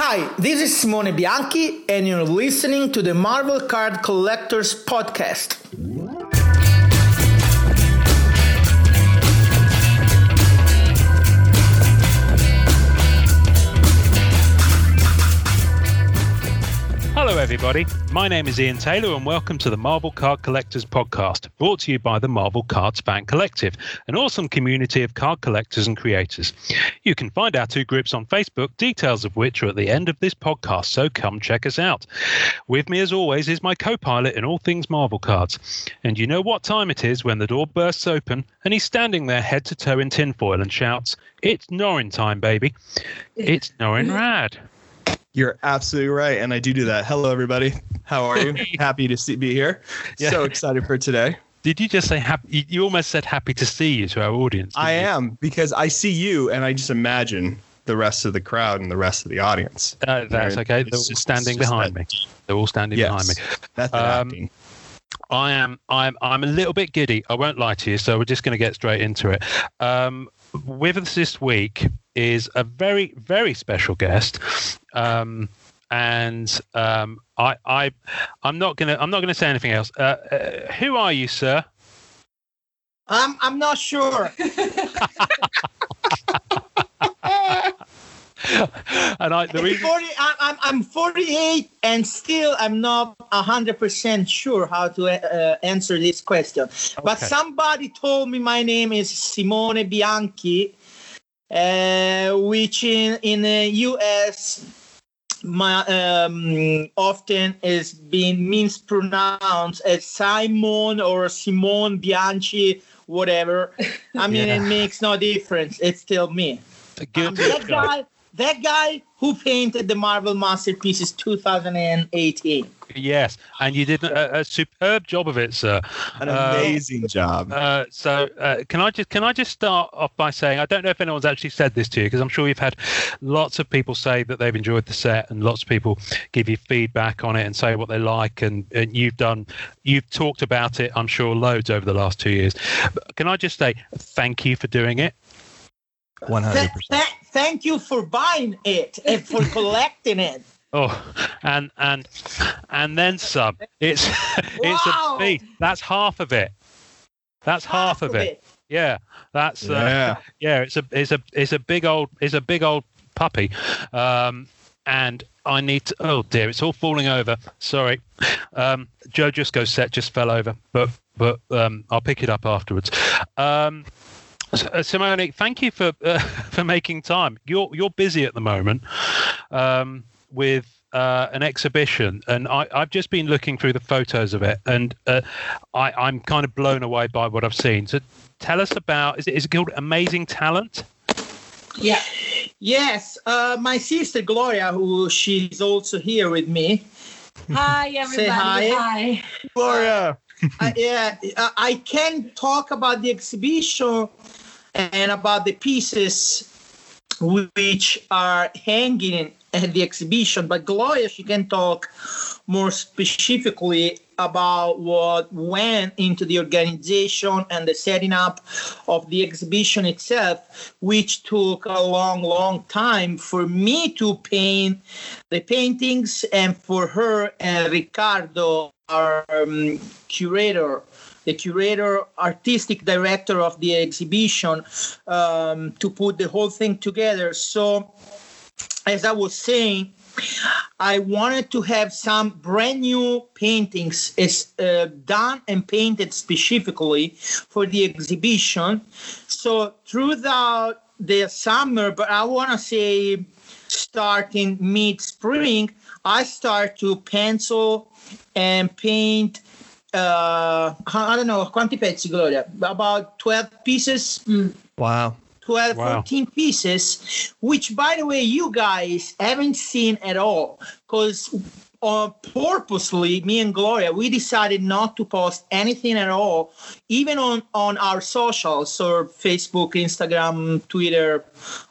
Hi, this is Simone Bianchi, and you're listening to the Marvel Card Collectors Podcast. Hello, everybody. My name is Ian Taylor, and welcome to the Marvel Card Collectors Podcast, brought to you by the Marvel Cards Fan Collective, an awesome community of card collectors and creators. You can find our two groups on Facebook, details of which are at the end of this podcast, so come check us out. With me, as always, is my co pilot in all things Marvel cards. And you know what time it is when the door bursts open and he's standing there head to toe in tinfoil and shouts, It's Norrin time, baby. It's Norrin Radd. You're absolutely right, and I do do that. Hello, everybody. How are you? happy to see, be here. Yeah. So excited for today. Did you just say happy? you- almost said happy to see you to our audience. I you? am because I see you, and I just imagine the rest of the crowd and the rest of the audience. Uh, that's okay. They're all just- standing it's just behind me. They're all standing behind me. Method Um, acting. I am. I'm. I'm a little bit giddy. I won't lie to you. So we're just going to get straight into it. Um, with us this week is a very, very special guest. Um, and um, I, I, I'm not gonna. I'm not gonna say anything else. Uh, uh, who are you, sir? I'm, I'm not sure. and I. The reason. 40, I- I'm, I'm 48 and still I'm not 100% sure how to uh, answer this question. But somebody told me my name is Simone Bianchi, uh, which in, in the US my, um, often is being mispronounced as Simon or Simone Bianchi, whatever. I mean, Yeah. it makes no difference. It's still me. I'm that guy, that guy who painted the Marvel masterpieces 2018. Yes, and you did a, a superb job of it, sir. An uh, amazing job. Uh, so uh, can I just can I just start off by saying I don't know if anyone's actually said this to you because I'm sure you've had lots of people say that they've enjoyed the set and lots of people give you feedback on it and say what they like and, and you've done you've talked about it I'm sure loads over the last two years. But can I just say thank you for doing it? One hundred Th- percent. Th- thank you for buying it and for collecting it. Oh, and and and then some. It's it's Wow. a beast. That's half of it. That's half, of it. Yeah, that's uh, Yeah. yeah. It's a it's a it's a big old it's a big old puppy, um, and I need to. Oh dear, it's all falling over. Sorry, um, Joe Jusko's set just fell over, but but um, I'll pick it up afterwards. Um, S- Simone, thank you for uh, for making time. You're you're busy at the moment um, with uh, an exhibition, and I, I've just been looking through the photos of it, and uh, I, I'm kind of blown away by what I've seen. So, tell us about is it is it called Amazing Talent? Yeah. Yes, uh, my sister Gloria, who she's also here with me. Hi, everybody. hi. Hi. Gloria. I, yeah, I- I can talk about the exhibition and about the pieces which are hanging at the exhibition, but Gloria, she can talk more specifically about what went into the organization and the setting up of the exhibition itself, which took a long, long time for me to paint the paintings and for her and Ricardo, our um, curator, the curator, artistic director of the exhibition, um, to put the whole thing together. So, as I was saying, I wanted to have some brand new paintings is, uh, done and painted specifically for the exhibition. So throughout the summer, but I want to say starting mid spring, I start to pencil and paint. Uh, I don't know, quanti pezzi, Gloria? About 12 pieces. Wow. 12, Wow. 14 pieces, which, by the way, you guys haven't seen at all. Because uh, purposely, me and Gloria, we decided not to post anything at all, even on, on our socials or Facebook, Instagram, Twitter,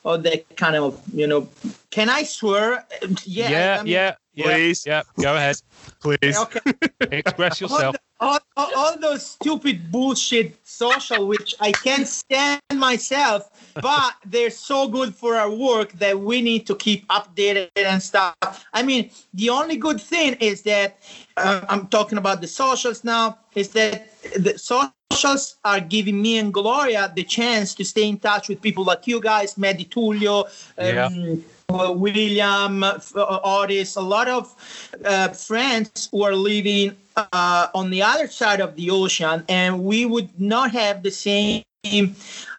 or that kind of, you know. Can I swear? Yeah. yeah, I mean- yeah, yeah, Please. yeah. Go ahead, Please. Okay. express yourself. all, all, all those stupid bullshit social, which I can't stand myself, but they're so good for our work that we need to keep updated and stuff. I mean, the only good thing is that uh, I'm talking about the socials now. Is that the socials are giving me and Gloria the chance to stay in touch with people like you guys, Maddie Tullio, Yeah. um, uh, William, F- uh, Otis, a lot of uh, friends who are living uh, on the other side of the ocean, and we would not have the same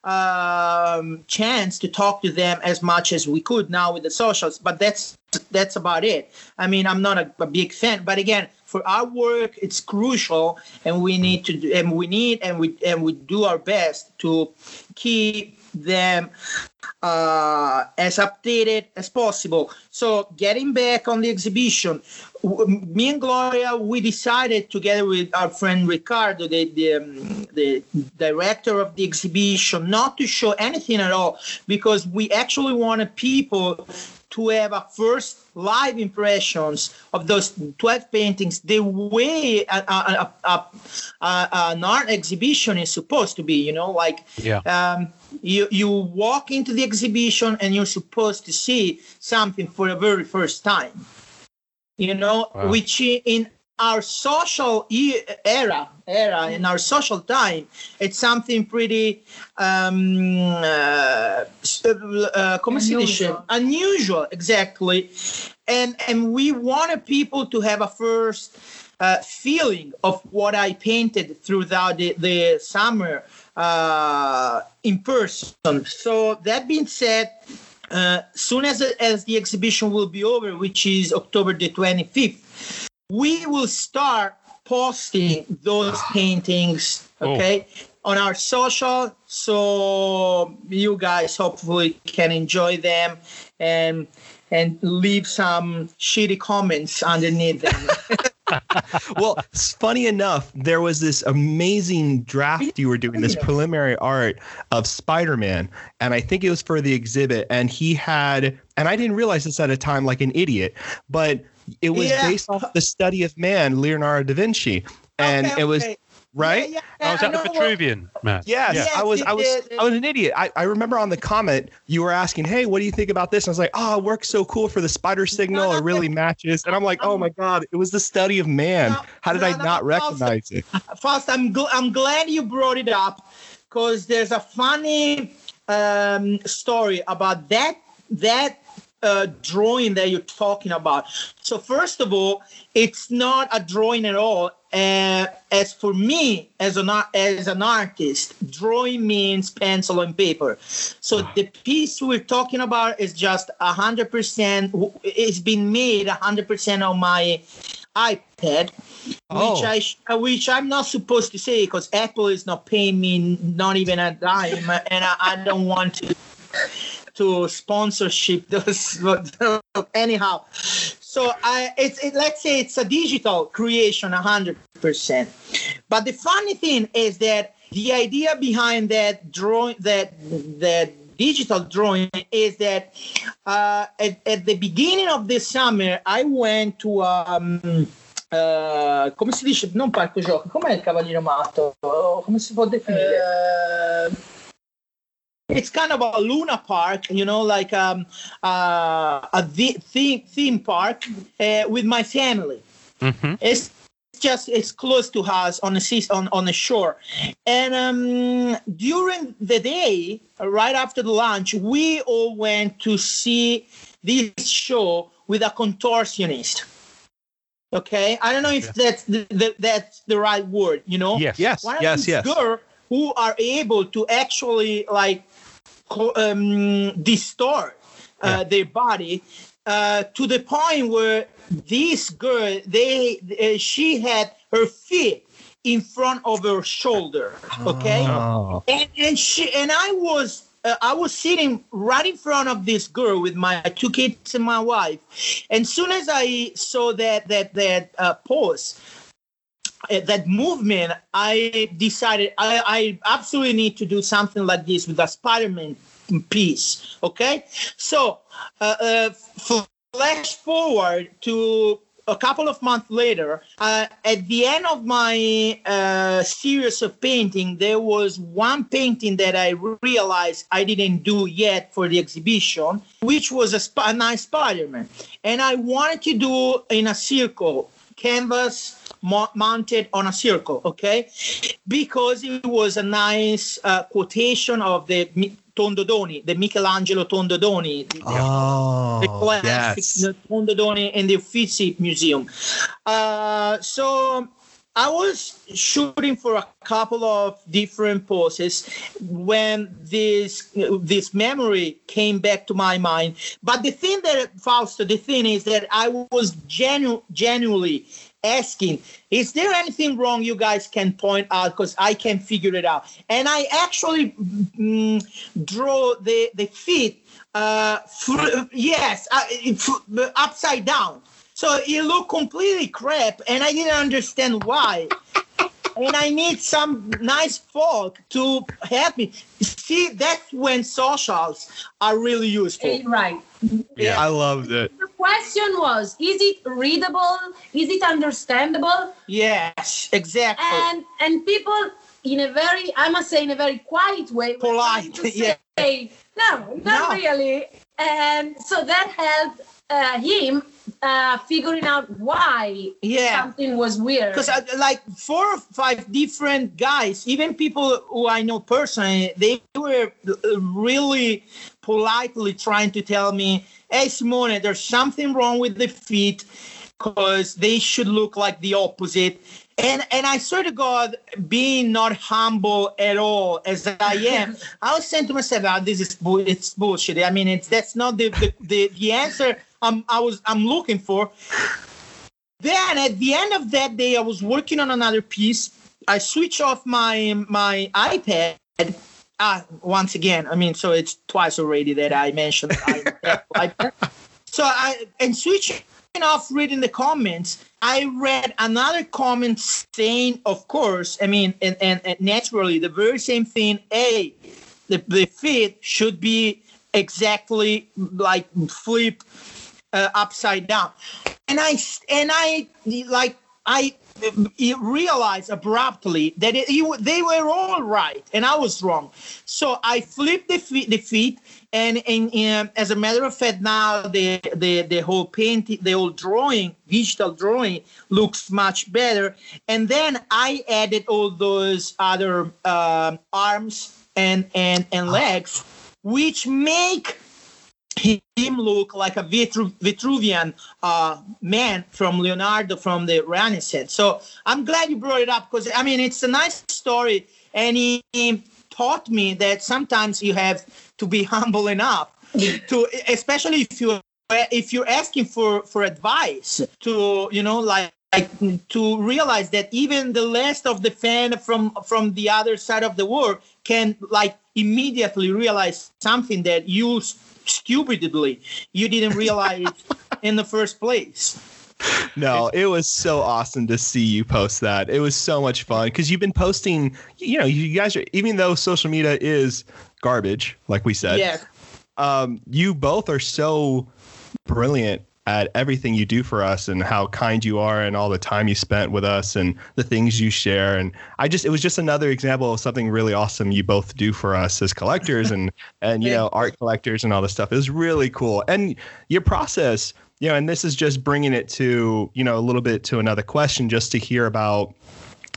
um, chance to talk to them as much as we could now with the socials. But that's that's about it. I mean, I'm not a, a big fan, but again, for our work, it's crucial, and we need to do, and we need and we and we do our best to keep them uh, as updated as possible. So getting back on the exhibition, me and Gloria, we decided together with our friend Ricardo, the the, um, the director of the exhibition, not to show anything at all because we actually wanted people to have a first live impressions of those 12 paintings the way a, a, a, an art exhibition is supposed to be you know like Yeah. um, you you walk into the exhibition and you're supposed to see something for the very first time you know Wow. which in our social e- era era in our social time it's something pretty um uh, uh, come si dice? Unusual. unusual exactly and and we wanted people to have a first uh, feeling of what I painted throughout the, the summer uh, in person. So that being said, uh, soon as as the exhibition will be over, which is October the 25th, we will start posting those paintings. Oh. Okay. On our social, so you guys hopefully can enjoy them and and leave some shitty comments underneath them. well, it's funny enough, there was this amazing draft you were doing, this preliminary art of Spider Man. And I think it was for the exhibit. And he had, and I didn't realize this at a time like an idiot, but it was Yeah. based off the study of man, Leonardo da Vinci. And Okay, it was, okay. Right? Yeah, I was I at the know what- Vitruvian, man. Yes, Yeah. I was, I was, Yeah, yeah, I was an idiot. I, I remember on the comment you were asking, "Hey, what do you think about this?" And I was like, "Oh, it works so cool for the spider signal. It really matches." And I'm like, "Oh my god, it was the study of man. How did no, I not recognize it?" First, I'm gl- I'm glad you brought it up because there's a funny um, story about that that uh, drawing that you're talking about. So first of all, it's not a drawing at all. Uh, as for me, as an as an artist, drawing means pencil and paper. So the piece we're talking about is just a hundred percent. It's been made a hundred percent on my iPad, Oh. which I uh, which I'm not supposed to say because Apple is not paying me not even a dime, and I, I don't want to to sponsorship those. anyhow, so I it's it, let's say it's a digital creation, a hundred percent. But the funny thing is that the idea behind that drawing that that digital drawing is that uh, at, at the beginning of the summer I went to um, uh, come si dice non parco giochi com'è il cavaliere matto come si può definire it's kind of a Luna Park, you know, like um, uh, a the- theme theme park uh, with my family. hmm It's just it's close to us on the sea on on the shore, and um, during the day, right after the lunch, we all went to see this show with a contortionist. Okay, I don't know if that's the, the, that's the right word, you know Yes. Yes, one of yes, these yes. girl who are able to actually like co- um, distort uh, their body uh, to the point where this girl they uh, she had her feet in front of her shoulder okay? Oh. and and she and I was uh, I was sitting right in front of this girl with my two kids and my wife, and as soon as I saw that that that uh, pose, that movement, I decided I, I absolutely need to do something like this with a Spider-Man piece. Okay, so uh, uh, flash forward to a couple of months later, uh, at the end of my uh, series of painting, there was one painting that I realized I didn't do yet for the exhibition, which was a, sp- a nice Spider-Man, and I wanted to do in a circle canvas mo- mounted on a circle, okay? Because it was a nice uh, quotation of the Mi- Tondo Doni, the Michelangelo Tondo Doni, the- Oh, the classic yes. Tondo Doni in the Uffizi Museum. Uh, so I was shooting for a couple of different poses when this this memory came back to my mind. But the thing that Fausto, the thing is that I was genu- genuinely asking, is there anything wrong you guys can point out because I can figure it out? And I actually mm, draw the the feet. Uh, fr- yes, uh, f- upside down. So it looked completely crap, and I didn't understand why. And I need some nice folk to help me. See, that's when socials are really useful. Eh, Right. Yeah. I loved it. The question was, is it readable? Is it understandable? Yes, exactly. And and people in a very, I must say, in a very quiet way, Polite, trying to yeah. say, no, not No. really. And so that helped uh, him uh, figuring out why yeah. something was weird. because like four or five different guys even people who i know personally they were uh, really politely trying to tell me hey simone there's something wrong with the feet because they should look like the opposite and and i swear to god being not humble at all as i am i was saying to myself oh, this is bull- it's bullshit i mean it's that's not the the, the, the answer I'm, i was i'm looking for then at the end of that day, I was working on another piece. I switch off my my iPad. Ah, once again, I mean, so it's twice already that I mentioned iPad. So I and switching off reading the comments, I read another comment saying, of course, I mean, and, and, and naturally, the very same thing. A, the, the fit should be exactly like flip uh, upside down. And i and i like i uh, realized abruptly that it, you, they were all right and i was wrong. So i flipped the feet, the feet and, and um, as a matter of fact now the, the the whole painting the whole drawing digital drawing looks much better. And then i added all those other um, arms and and and legs which make him look like a Vitru- Vitruvian uh, man from Leonardo from the Renaissance. So I'm glad you brought it up because I mean it's a nice story, and he, he taught me that sometimes you have to be humble enough to, especially if you if you're asking for for advice to you know like. Like to realize that even the last of the fan from from the other side of the world can like immediately realize something that you stupidly you didn't realize in the first place. No, it was so awesome to see you post that. It was so much fun because you've been posting. You know, you guys are even though social media is garbage, like we said. Yeah. Um, you both are so brilliant at everything you do for us and how kind you are and all the time you spent with us and the things you share and I just it was just another example of something really awesome you both do for us as collectors and and you know art collectors and all this stuff. It was really cool. And your process, you know, and this is just bringing it to, you know, a little bit to another question just to hear about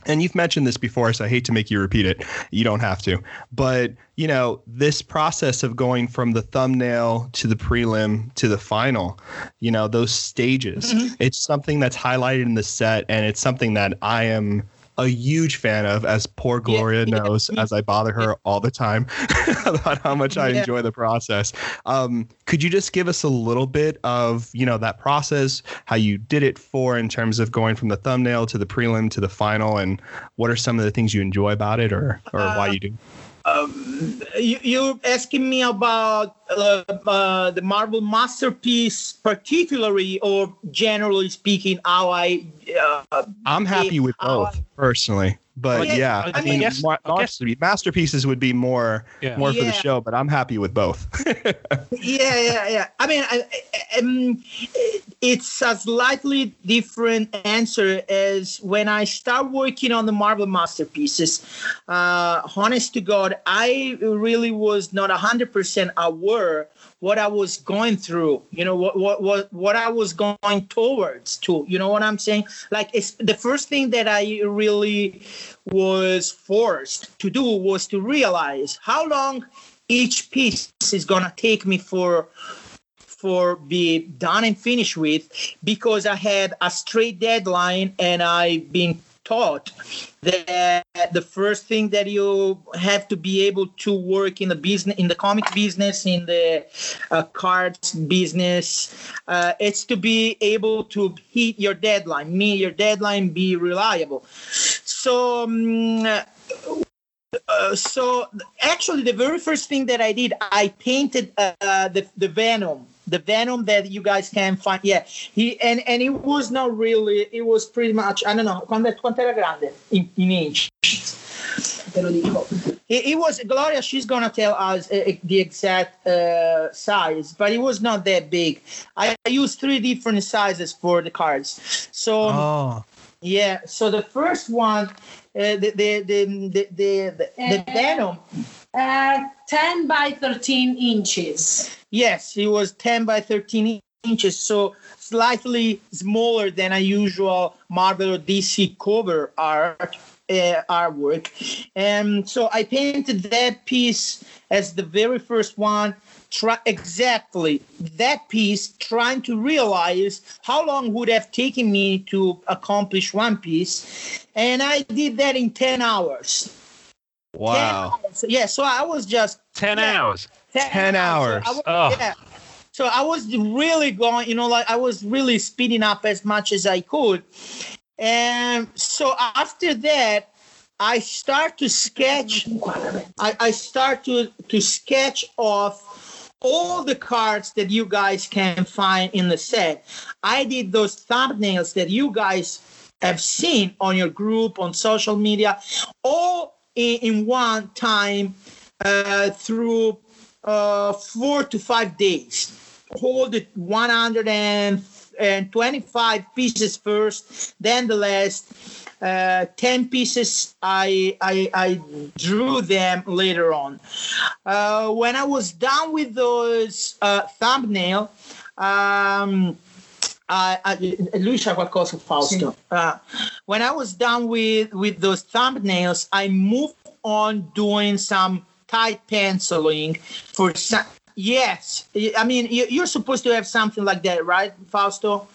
and you've mentioned this before, so I hate to make you repeat it. You don't have to. But, you know, this process of going from the thumbnail to the prelim to the final, you know, those stages, mm-hmm. it's something that's highlighted in the set, and it's something that I am a huge fan of, as poor Gloria yeah, knows, me as I bother her all the time about how much I Yeah. enjoy the process. Um, could you just give us a little bit of, you know, that process, how you did it for in terms of going from the thumbnail to the prelim to the final, and what are some of the things you enjoy about it, or or why you do? Um, you, you're asking me about uh, uh, the Marvel masterpiece, particularly, or generally speaking, how I. Uh, I'm happy with both personally, but Yeah, yeah, I I mean, guess- mar- I guess- masterpieces would be more Yeah. more for the show, but I'm happy with both. yeah, yeah, yeah. I mean, I, I, um, it's a slightly different answer as when I start working on the Marvel masterpieces. Uh, honest to God, I really was not hundred percent aware what I was going through. You know what what what what I was going towards to. You know what I'm saying? Like it's the first thing that I really was forced to do was to realize how long each piece is gonna take me for for be done and finished with because I had a straight deadline and I've been taught that the first thing that you have to be able to work in the business in the comic business in the uh, cards business uh, it's to be able to hit your deadline. Meet your deadline be reliable. So um, uh, so actually the very first thing that i did i painted uh, the, the venom the venom that you guys can find yeah he and and it was not really it was pretty much i don't know quanto, quanto era grande? In, in inch. Dico. it, it was gloria she's gonna tell us uh, the exact uh, size but it was not that big. I used three different sizes for the cards. So Oh, yeah so the first one uh, the, the, the, the, the, the, the venom Uh, 10 by 13 inches. Yes, it was 10 by 13 inches, so slightly smaller than a usual Marvel or DC cover art uh, artwork. And so I painted that piece as the very first one. Try exactly that piece, trying to realize how long would have taken me to accomplish one piece, and I did that in 10 hours. 10 wow. hours. Yeah, so I was just 10 Yeah. hours. 10 hours. So I was, Oh. yeah. So I was really going, you know, like I was really speeding up as much as I could. And so after that, I start to sketch. I, I start to to sketch off all the cards that you guys can find in the set. I did those thumbnails that you guys have seen on your group on social media, all in, in one time uh, through uh, four to five days. Hold it 125 pieces first, then the last uh, 10 pieces I, I, I drew them later on. Uh, when I was done with those uh, thumbnail, um, I, I, lui qualcosa Fausto. Uh, when I was done with with those thumbnails, I moved on doing some tight penciling for some. Yes, I mean you, you're supposed to have something like that, right, Fausto?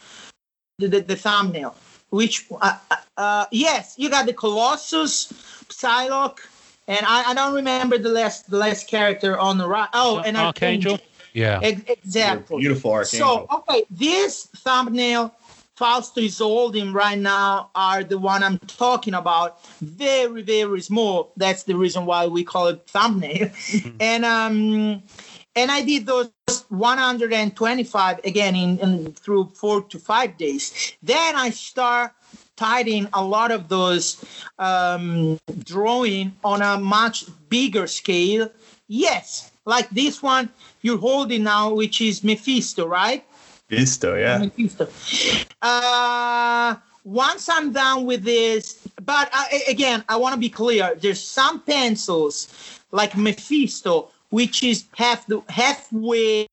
The the, the thumbnail, which uh, uh, yes, you got the Colossus, Psylocke, and I, I don't remember the last the last character on the right. Oh, and Archangel. Yeah. Ex- Exactly. Beautiful archangel. So, okay, this thumbnail Fausto is holding right now are the one I'm talking about. Very, very small. That's the reason why we call it thumbnail. and um, and I did those 125 again in, in through four to five days. Then I start tidying a lot of those um, drawing on a much bigger scale. Yes, like this one you're holding now, which is Mephisto, right? Mephisto, yeah. Mephisto. Uh, once I'm done with this, but I, again, I want to be clear. There's some pencils like Mephisto, which is half the halfway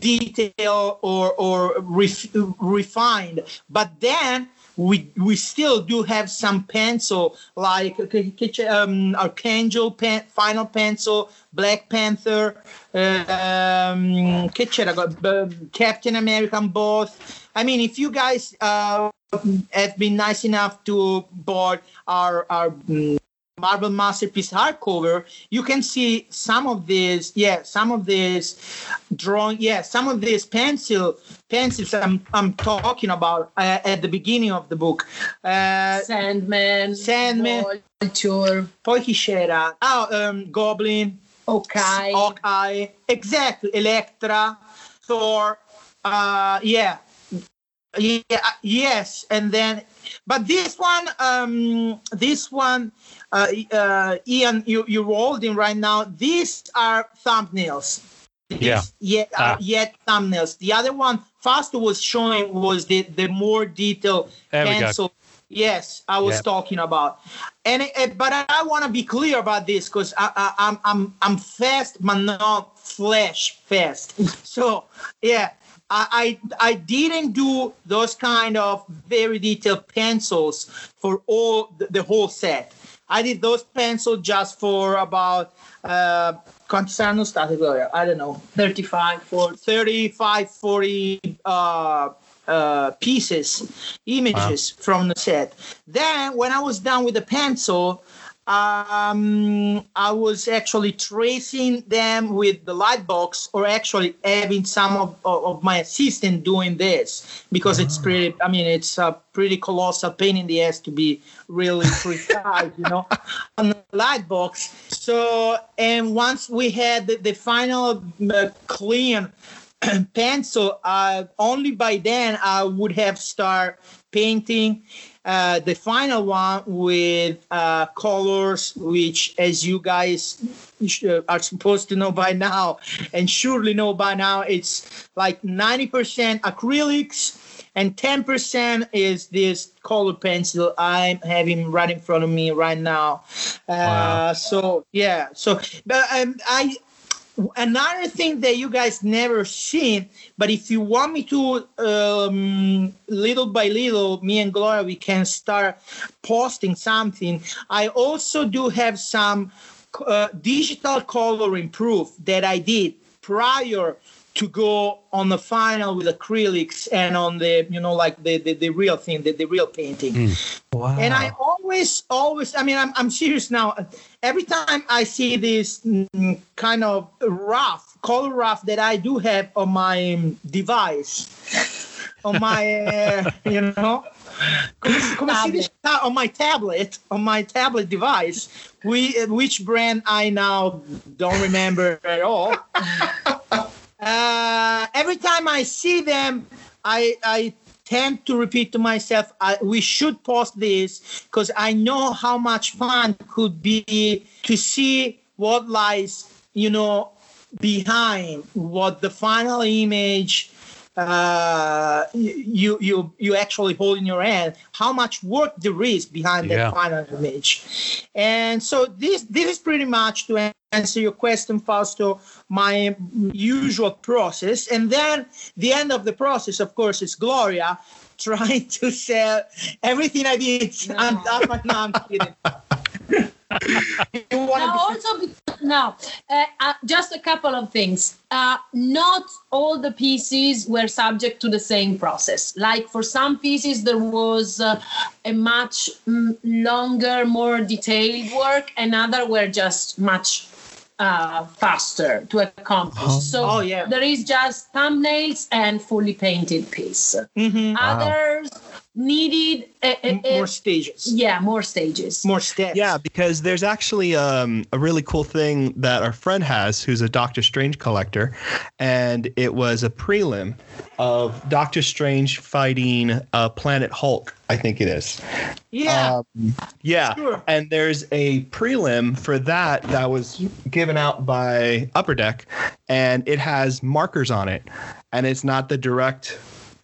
detail or or ref, refined, but then we we still do have some pencil like che um, Archangel, pen, Final Pencil, Black Panther, um, che Captain America, both. I mean, if you guys uh, have been nice enough to board our our Marvel Masterpiece hardcover, you can see some of this. Yeah, some of this drawing. Yeah, some of these pencil pencils I'm I'm talking about uh, at the beginning of the book. Uh, Sandman. Sandman. Vulture. poi chi c'era? Ah, um, Goblin. Okay. Hawkeye, exactly, Elektra, Thor, uh, yeah, yeah, uh, yes, and then, but this one, um, this one, uh, uh, Ian, you you rolled in right now. These are thumbnails. Yeah. yet, uh, Ah. yet thumbnails. The other one Fausto was showing was the the more detailed There pencil. Yes, I was Yeah. talking about, and it- but I, want to be clear about this because I, I, I'm I'm I'm fast, but not flash fast. So yeah, I, I I didn't do those kind of very detailed pencils for all the, the whole set. I did those pencils just for about uh, quanti saranno state Gloria? I don't know, 35, 40. 35, 40 uh, uh, pieces, images from the set. Then, when I was done with the pencil, um, I was actually tracing them with the light box, or actually having some of, of, my assistant doing this because it's pretty. I mean, it's a pretty colossal pain in the ass to be really precise, you know, on the light box. So, and once we had the, the final uh, clean pencil, uh, only by then I would have start painting uh, the final one with uh, colors, which, as you guys uh, are supposed to know by now, and surely know by now, it's like 90% acrylics and 10% is this color pencil I'm having right in front of me right now. Uh, Wow. So yeah, so but um, I another thing that you guys never seen but if you want me to um, little by little me and gloria we can start posting something i also do have some uh, digital coloring proof that i did prior to go on the final with acrylics and on the you know like the the, the real thing the, the real painting Wow. and I always, always, I mean, I'm, I'm serious now. Every time I see this mm, kind of rough, color rough that I do have on my um, device, on my, uh, you know, come, come si dice? Ah, on my tablet, on my tablet device, we, uh, which brand I now don't remember at all. uh, every time I see them, I, I tend to repeat to myself, I, we should post this because I know how much fun could be to see what lies, you know, behind what the final image uh, you you you actually hold in your hand. How much work there is behind Yeah. that final image, and so this this is pretty much to answer your question, Fausto. My usual process, and then the end of the process, of course, is Gloria trying to sell everything I did. I'm, I'm, no, I'm kidding. you want Now, also, be- now, uh, uh, just a couple of things. Uh, not all the pieces were subject to the same process. Like for some pieces, there was uh, a much mm, longer, more detailed work, and other were just much uh, faster to accomplish. So Oh, yeah. there is just thumbnails and fully painted piece. Mhm. Others needed a, a- M- a- more stages, yeah more stages. more steps. Yeah, because there's actually um, a really cool thing that our friend has who's a Doctor Strange collector. And it was a prelim of Doctor Strange fighting uh, Planet Hulk, I think it is. yeah. Um, yeah. Sure. And there's a prelim for that that was given out by Upper Deck, and it has markers on it, and it's not the direct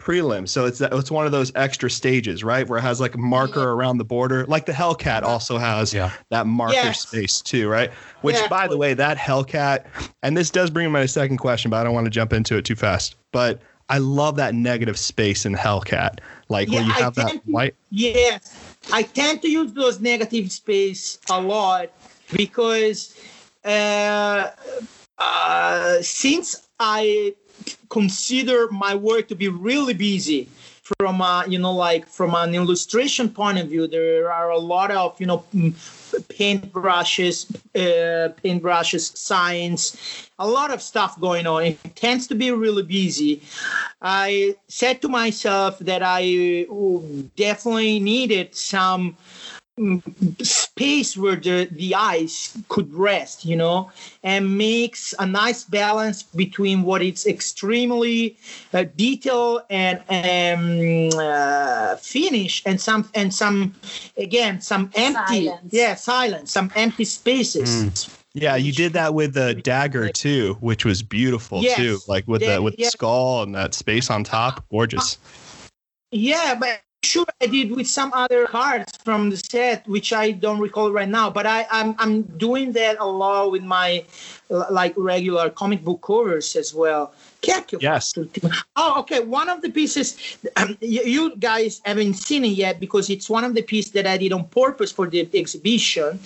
prelim. So it's it's one of those extra stages, right, where it has like a marker Yeah. around the border, like the Hellcat also has Yeah. that marker Yes. space too, right? Which, Yeah. by the way, that Hellcat, and this does bring me my second question, but I don't want to jump into it too fast. But I love that negative space in Hellcat, like where Yeah, you I have that to- white. Yes, I tend to use those negative space a lot because uh, uh, since I consider my work to be really busy from a, you know like from an illustration point of view. There are a lot of you know mm, paint brushes uh, paint brushes science a lot of stuff going on. It tends to be really busy. I said to myself that i uh, definitely needed some space where the, the eyes could rest, you know, and makes a nice balance between what is extremely uh, detailed and um, uh, finish and some and some again some empty Silence. yeah silence some empty spaces Yeah, you did that with the dagger too, which was beautiful Yes. too. Like with Yeah, the with yeah. the skull and that space on top, gorgeous. Yeah, but sure I did with some other cards from the set, which I don't recall right now. But I, I'm I'm doing that a lot with my like regular comic book covers as well. Yes. Oh, okay. One of the pieces um, you, you guys haven't seen it yet because it's one of the pieces that I did on purpose for the exhibition.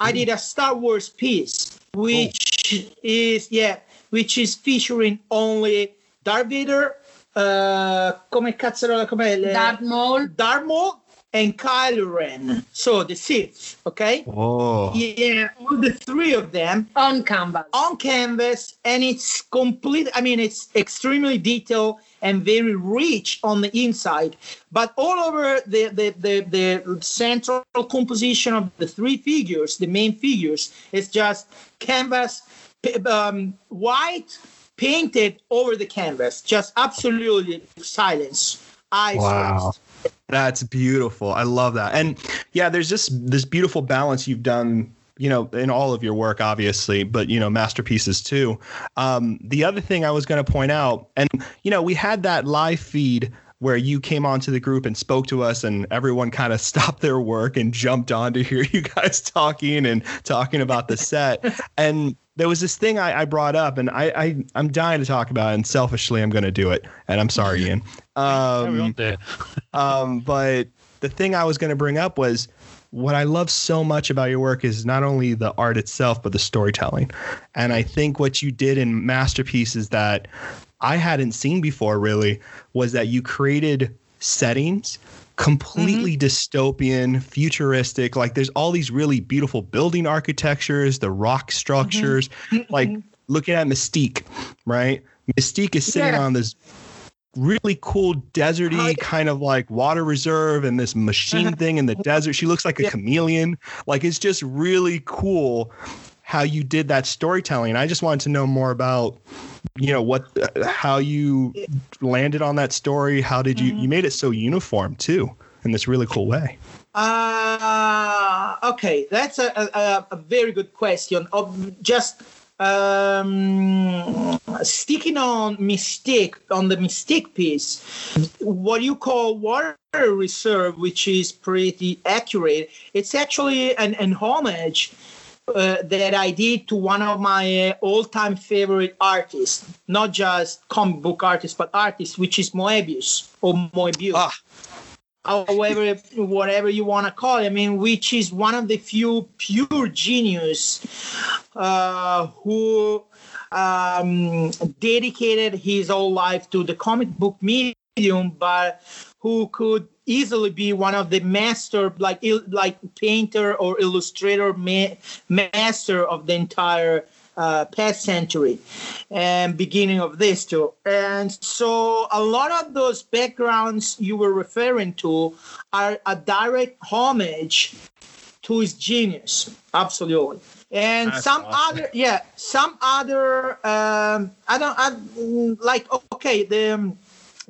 I did a Star Wars piece, which is yeah, which is featuring only Darth Vader. Uh, come cazzarola, come Darth Maul. Darth Maul and Kylo Ren. So the Sith, okay? Whoa. Yeah, all the three of them on canvas. on canvas, and it's complete. I mean, it's extremely detailed and very rich on the inside, but all over the the the, the central composition of the three figures, the main figures, is just canvas, p- um, white painted over the canvas, just absolutely silence, eyes Wow. closed. That's beautiful. I love that. And yeah, there's just this beautiful balance you've done, you know, in all of your work, obviously, but you know, masterpieces too. Um, the other thing I was going to point out, and you know, we had that live feed where you came onto the group and spoke to us, and everyone kind of stopped their work and jumped on to hear you guys talking and talking about the set. and there was this thing I, I brought up, and I, I I'm dying to talk about, it, and selfishly, I'm going to do it. And I'm sorry, Ian. Um, um, but the thing I was going to bring up was what I love so much about your work is not only the art itself, but the storytelling. And I think what you did in masterpieces that I hadn't seen before really was that you created settings Mm-hmm. completely dystopian, futuristic. Like there's all these really beautiful building architectures, the rock mm-hmm. structures, mm-hmm. like looking at Mystique, right? Mystique is sitting Yeah. on this really cool deserty Oh, yeah. kind of like water reserve and this machine Uh-huh. thing in the desert. She looks like a Yeah. chameleon. Like it's just really cool how you did that storytelling. I just wanted to know more about you know what how you landed on that story. How did you Mm-hmm. you made it so uniform too in this really cool way. Uh, okay, that's a, a, a very good question. Of just um, sticking on mistake on the Mystique piece, what you call water reserve, which is pretty accurate, it's actually an, an homage uh, that I did to one of my uh, all-time favorite artists, not just comic book artists, but artists, which is Moebius or Moebius Ah. however, whatever you want to call it. I mean, which is one of the few pure genius uh, who um, dedicated his whole life to the comic book medium, but who could easily be one of the master, like il- like painter or illustrator ma- master of the entire uh, past century and beginning of this too. And so a lot of those backgrounds you were referring to are a direct homage to his genius. Absolutely. And That's some awesome. other, yeah, some other, um, I don't, I, like, okay, the um,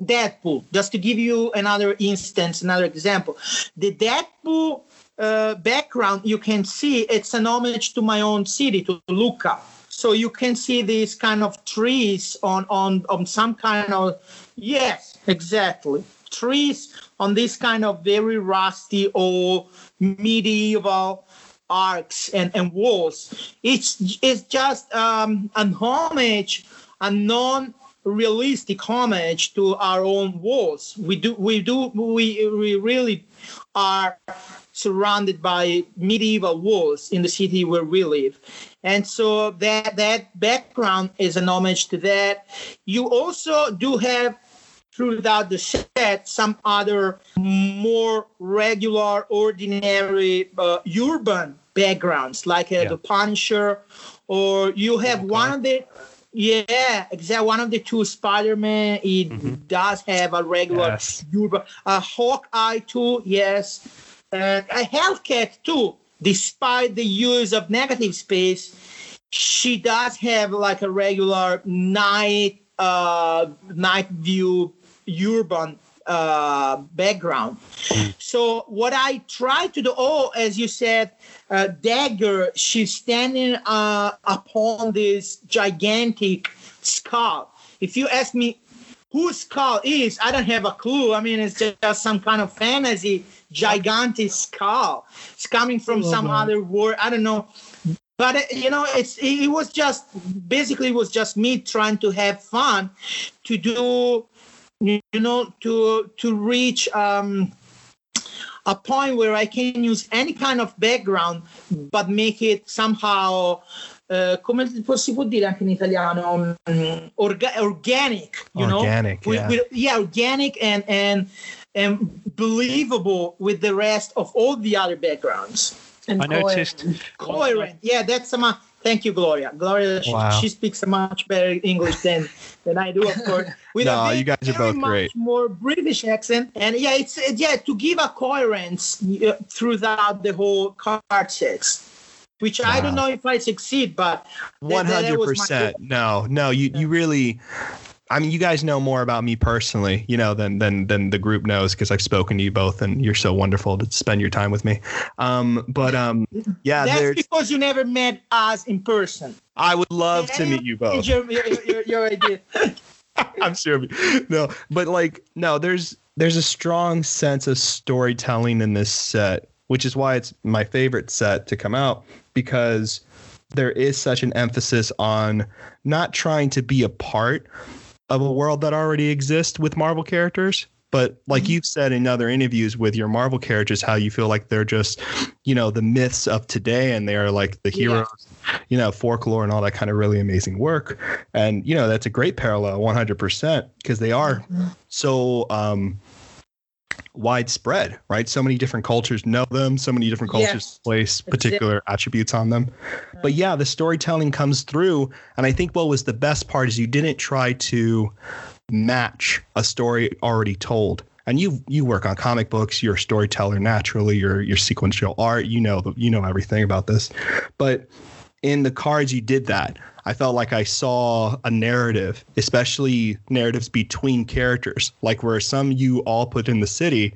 Deadpool, just to give you another instance, another example. The Deadpool uh, background, you can see it's an homage to my own city, to Lucca. So you can see these kind of trees on on on some kind of yes, exactly trees on this kind of very rusty old medieval arcs and, and walls. It's it's just um, an homage, a non-realistic homage to our own walls. We do we do we we really are surrounded by medieval walls in the city where we live. And so that that background is an homage to that. You also do have throughout the set some other more regular, ordinary uh, urban backgrounds, like uh, Yeah. the Punisher, or you have one of the yeah, exactly. One of the two Spider-Man, it does have a regular Yes. urban. A Hawkeye too, yes. And a Hellcat too. Despite the use of negative space, she does have like a regular night uh night view urban uh, background. So what I try to do, oh, as you said, uh, Dagger, she's standing uh, upon this gigantic skull. If you ask me who skull is, I don't have a clue. I mean, it's just some kind of fantasy gigantic skull. It's coming from Oh, some other world. I don't know. But uh, you know, it's it, it was just basically it was just me trying to have fun, to do, you know, to to reach um, a point where I can use any kind of background, but make it somehow. Uh, come si può dire anche in italiano? mm, orga- organic, you know? Organic, With- yeah. with- yeah, organic and and and believable with the rest of all the other backgrounds. And I noticed. Coherent. Yeah, that's some. Thank you, Gloria. Gloria, she, Wow. she speaks a much better English than than I do, of course. With No, a you guys are both great. More British accent, and yeah, it's uh, yeah to give a coherence uh, throughout the whole card sets, which I don't know if I succeed, but One hundred percent. No, no. You you really. I mean, you guys know more about me personally, you know, than than than the group knows because I've spoken to you both, and you're so wonderful to spend your time with me. Um, but um, yeah, That's because you never met us in person. I would love to meet you both. Your, your, your, your idea. I'm sure. No, but like, no, there's there's a strong sense of storytelling in this set, which is why it's my favorite set to come out because there is such an emphasis on not trying to be a part of a world that already exists with Marvel characters. But like you've said in other interviews with your Marvel characters, how you feel like they're just, you know, the myths of today and they are like the Yeah. heroes, you know, folklore and all that kind of really amazing work. And, you know, that's a great parallel 100% because they are so um, widespread, right? So many different cultures know them, so many different cultures Yes. place particular attributes on them. Uh-huh. But yeah, the storytelling comes through. And I think what was the best part is you didn't try to match a story already told. And you you work on comic books. You're a storyteller naturally. You're you're sequential art. You know you know everything about this, but in the cards you did that. I felt like I saw a narrative, especially narratives between characters, like where some you all put in the city.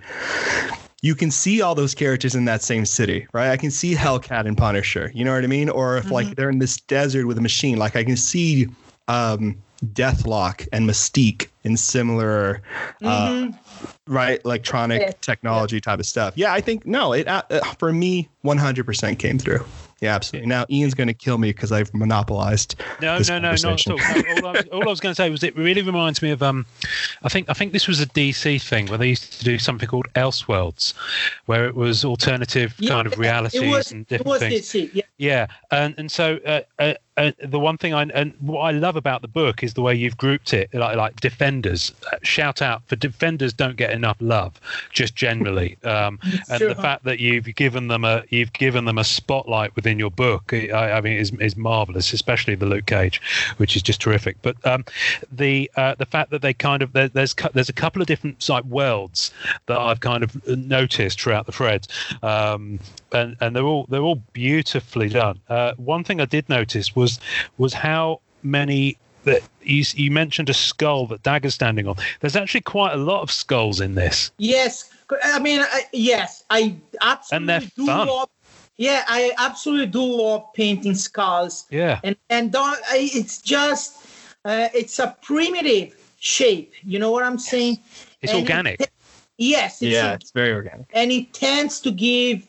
You can see all those characters in that same city, right? I can see Hellcat and Punisher, you know what I mean? Or if like they're in this desert with a machine, like I can see um, Deathlok and Mystique in similar uh, Mhm. right electronic Yeah. technology type of stuff yeah i think no it uh, uh, for me 100% came through yeah absolutely now ian's going to kill me because i've monopolized No, this no, no, not at all. No, all, I was, was going to say was it really reminds me of um, I think I think this was a DC thing where they used to do something called Elseworlds, where it was alternative Yeah, kind of realities it was, and it different was things. DC. Yeah. Yeah, and and so uh, uh, uh, the one thing I and what I love about the book is the way you've grouped it, like like defenders. Uh, shout out for defenders don't get enough love, just generally, um, and the fact that you've given them a you've given them a spotlight within your book, I, I mean, is is marvelous, especially the Luke Cage, which is just terrific. But um, the uh, the fact that they kind of there, there's there's a couple of different like worlds that I've kind of noticed throughout the threads, um, and and they're all they're all beautifully done. Uh, one thing I did notice was was how many that you, you mentioned a skull that Dagger's standing on. There's actually quite a lot of skulls in this. Yes, I mean, I, yes, I absolutely And they're do fun. love. Yeah, I absolutely do love painting skulls, Yeah, and and don't, I, it's just uh, it's a primitive shape. You know what I'm saying? it's And it- organic. yes, it's yeah a- it's very organic and it tends to give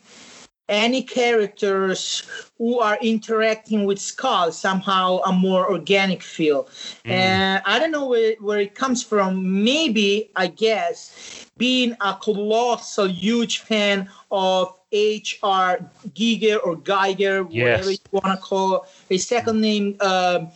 any characters who are interacting with Skull somehow a more organic feel. And I don't know where, where it comes from. Maybe, I guess, being a colossal, huge fan of H.R. Giger or Geiger, whatever you want to call a second name um,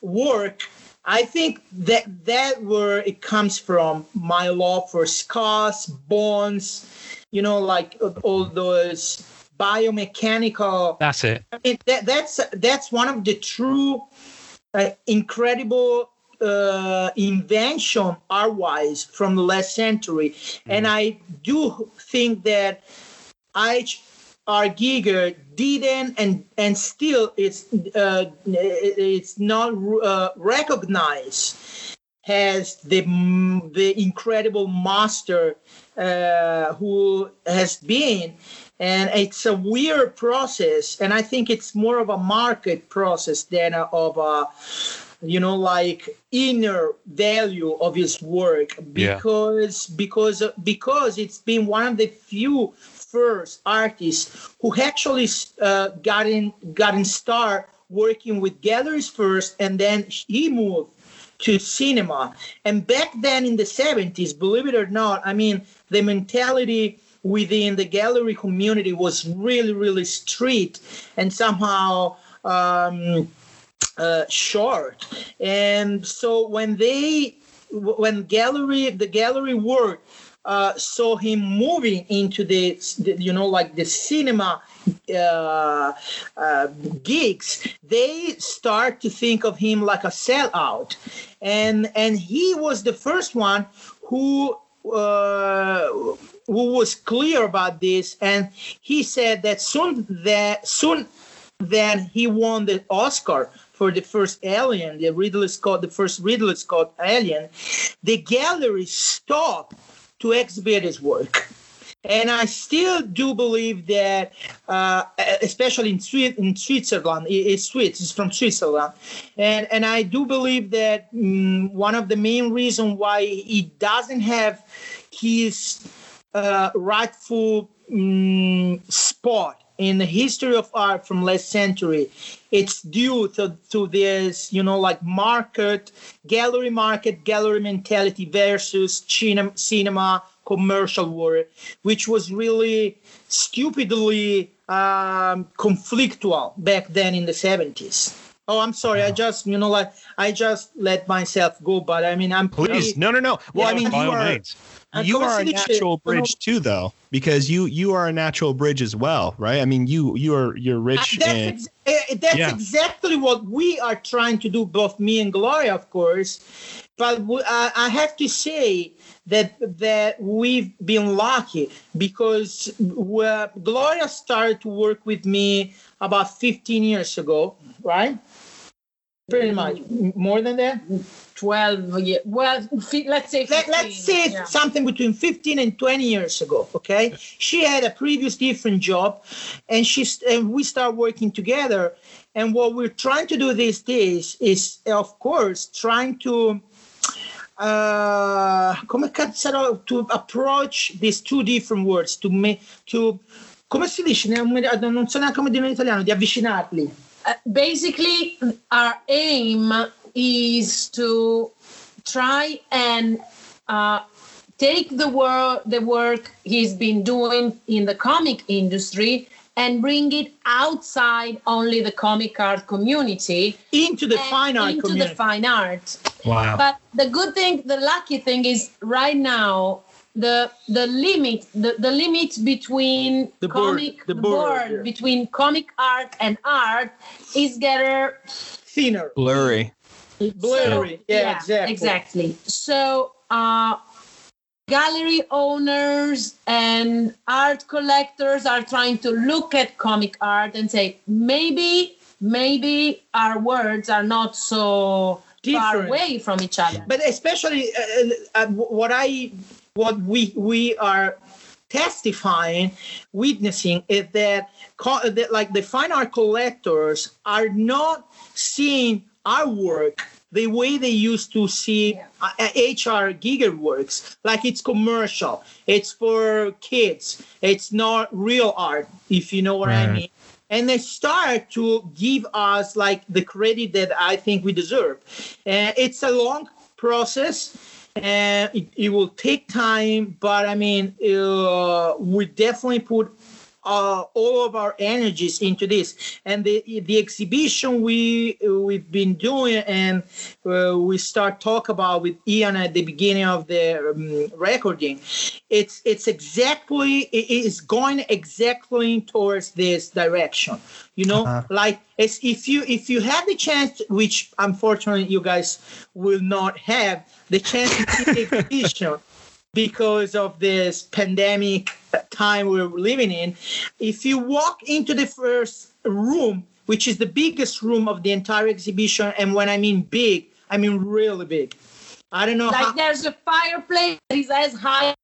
work. I think that that where it comes from. My love for skulls, bones, you know, like all those biomechanical. That's it. I mean, that, that's that's one of the true uh, incredible uh, invention art-wise from the last century, and I do think that H.R. Giger didn't and and still it's uh, it's not uh, recognized has the mm, the incredible master uh, who has been and it's a weird process and i think it's more of a market process than a, of a you know like inner value of his work Yeah. because because because it's been one of the few first artists who actually uh, got in got in start working with galleries first and then he moved to cinema and back then in the 70s believe it or not i mean the mentality within the gallery community was really really strict and somehow um, uh, short. And so when they when gallery the gallery world uh, saw him moving into the, the you know like the cinema uh, uh, gigs they start to think of him like a sellout. And and he was the first one who uh, who was clear about this and he said that soon that soon then he won the oscar for the first alien the ridley scott the first ridley scott alien. The gallery stopped to exhibit his work. And I still do believe that, uh, especially in, in Switzerland, it's Swiss, it's from Switzerland, and and I do believe that mm, one of the main reasons why he doesn't have his uh, rightful mm, spot in the history of art from last century. It's due to, to this you know like market gallery market gallery mentality versus cinema, cinema commercial war which was really stupidly um, conflictual back then in the 70s oh i'm sorry i just you know like i just let myself go but i mean i'm Please, pretty- no, no, no. Well, I mean, you are means. You are a natural bridge too, though, because you you are a natural bridge as well, right? I mean, you you are you're Uh, rich that's in. ex- uh, that's Yeah. exactly what we are trying to do, both me and Gloria, of course. But w- uh, I have to say that that we've been lucky because uh, Gloria started to work with me about 15 years ago, right? Pretty much more than that. 12 years. Well, fi- let's say 15. Let, let's say yeah. something between 15 and 20 years ago okay she had a previous different job and she and we start working together and what we're trying to do these days is of course trying to uh come cazzo to approach these two different words to me to come si dice non mi- non so neanche come dire in italiano di avvicinarli Uh, basically, our aim is to try and uh, take the work the work he's been doing in the comic industry and bring it outside only the comic art community into the fine art into community the fine art Wow. but the good thing the lucky thing is right now the the limit the, the limit between The board- comic the board, yeah. between comic art and art is getting thinner Blurry. Blurry. So- yeah, exactly. exactly. So uh gallery owners and art collectors are trying to look at comic art and say maybe maybe our words are not so far away from each other. But especially uh, uh, what I what we we are testifying, witnessing is that, co- that like the fine art collectors are not seeing our work the way they used to see uh, HR Giger works. Like it's commercial, it's for kids, it's not real art, if you know what I mean and they start to give us like the credit that I think we deserve. Uh, it's a long process and it, it will take time, but I mean, uh, we definitely put uh, all of our energies into this and the the exhibition we we've been doing and uh, we start talk about with Ian at the beginning of the um, recording it's it's exactly it is going exactly towards this direction you know Uh-huh. like it's if you if you have the chance which unfortunately you guys will not have the chance to see the exhibition because of this pandemic time we're living in if you walk into the first room which is the biggest room of the entire exhibition and when i mean big i mean really big I don't know like how. there's a fireplace that is as high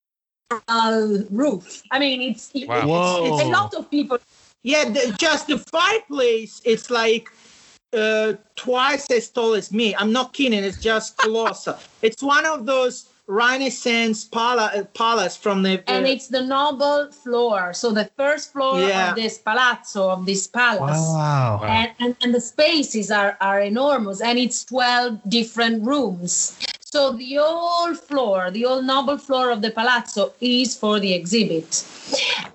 as the roof. I mean, it's, it- Wow. it's, it's a lot of people. Yeah, the, just the fireplace. It's like uh, twice as tall as me. I'm not kidding. It's just colossal. it's one of those Renaissance pala- uh, palace from the. And it's the noble floor. So the first floor Yeah. of this palazzo, of this palace. Wow. And, and, and the spaces are, are enormous and it's 12 different rooms so the whole floor the whole noble floor of the palazzo is for the exhibit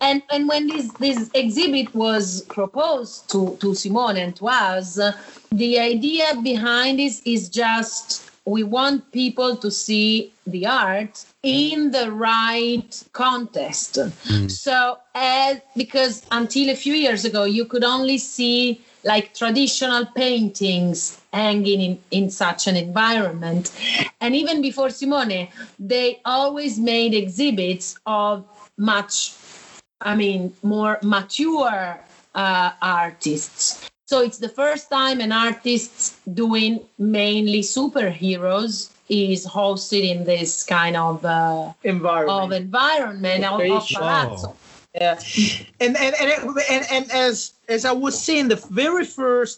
and and when this this exhibit was proposed to to simone and to us uh, the idea behind this is just we want people to see the art in the right context so as because until a few years ago you could only see like traditional paintings hanging in, in such an environment. And even before simone they always made exhibits of much i mean more mature uh, artists so it's the first time an artist doing mainly superheroes is hosted in this kind of uh, environment. of environment of, of Location. palazzo. Yeah, and and and, and and as as I was saying, the very first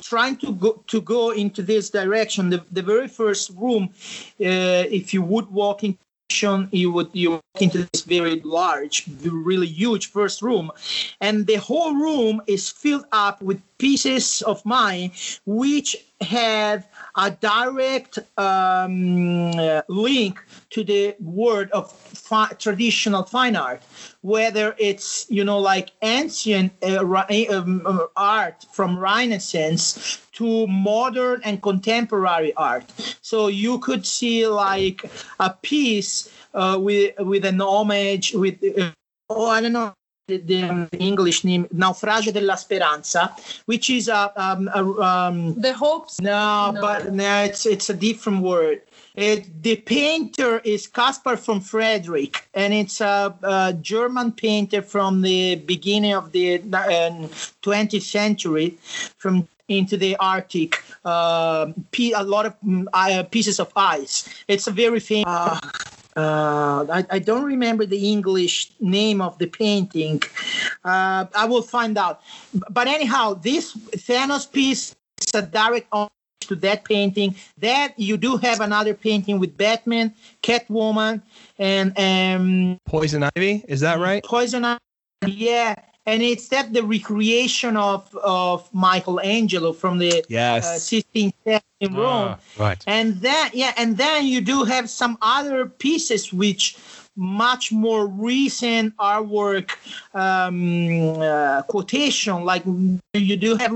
trying to go to go into this direction, the, the very first room, uh, if you would walk in, you would you walk into this very large, really huge first room, and the whole room is filled up with pieces of mine which have a direct um, link to the world of fi- traditional fine art. Whether it's you know like ancient uh, um, um, art from renaissance to modern and contemporary art. So you could see like a piece uh, with with an homage with uh, oh i don't know the, the um, english name naufragio della speranza which is a, um, a um, The hopes no, No. but no, it's it's a different word. It, the painter is Caspar von Frederick, and it's a, a German painter from the beginning of the uh, 20th century, from into the Arctic. Pe- a lot of mm, uh, pieces of ice. It's a very famous. Uh, uh, I, I don't remember the English name of the painting. Uh, I will find out. But anyhow, this Thanos piece is a direct homage to that painting. That you do have another painting with Batman, Catwoman, and um, Poison Ivy, is that right? Poison Ivy. Yeah, and it's that the recreation of of Michelangelo from the uh, Yes. Sistine Chapel in Rome. Ah, right. And then yeah, and then you do have some other pieces which much more recent artwork um, uh, quotation like you do have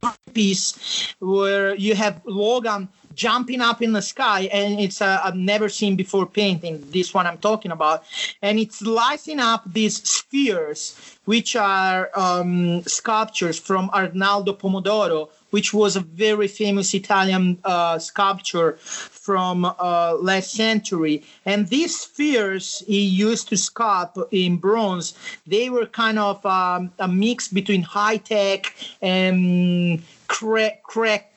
one piece where you have Logan jumping up in the sky and it's a I've never seen before painting this one I'm talking about and it's slicing up these spheres which are um, sculptures from Arnaldo Pomodoro which was a very famous Italian uh, sculpture from uh, last century. And these spheres he used to sculpt in bronze, they were kind of um, a mix between high tech and crack,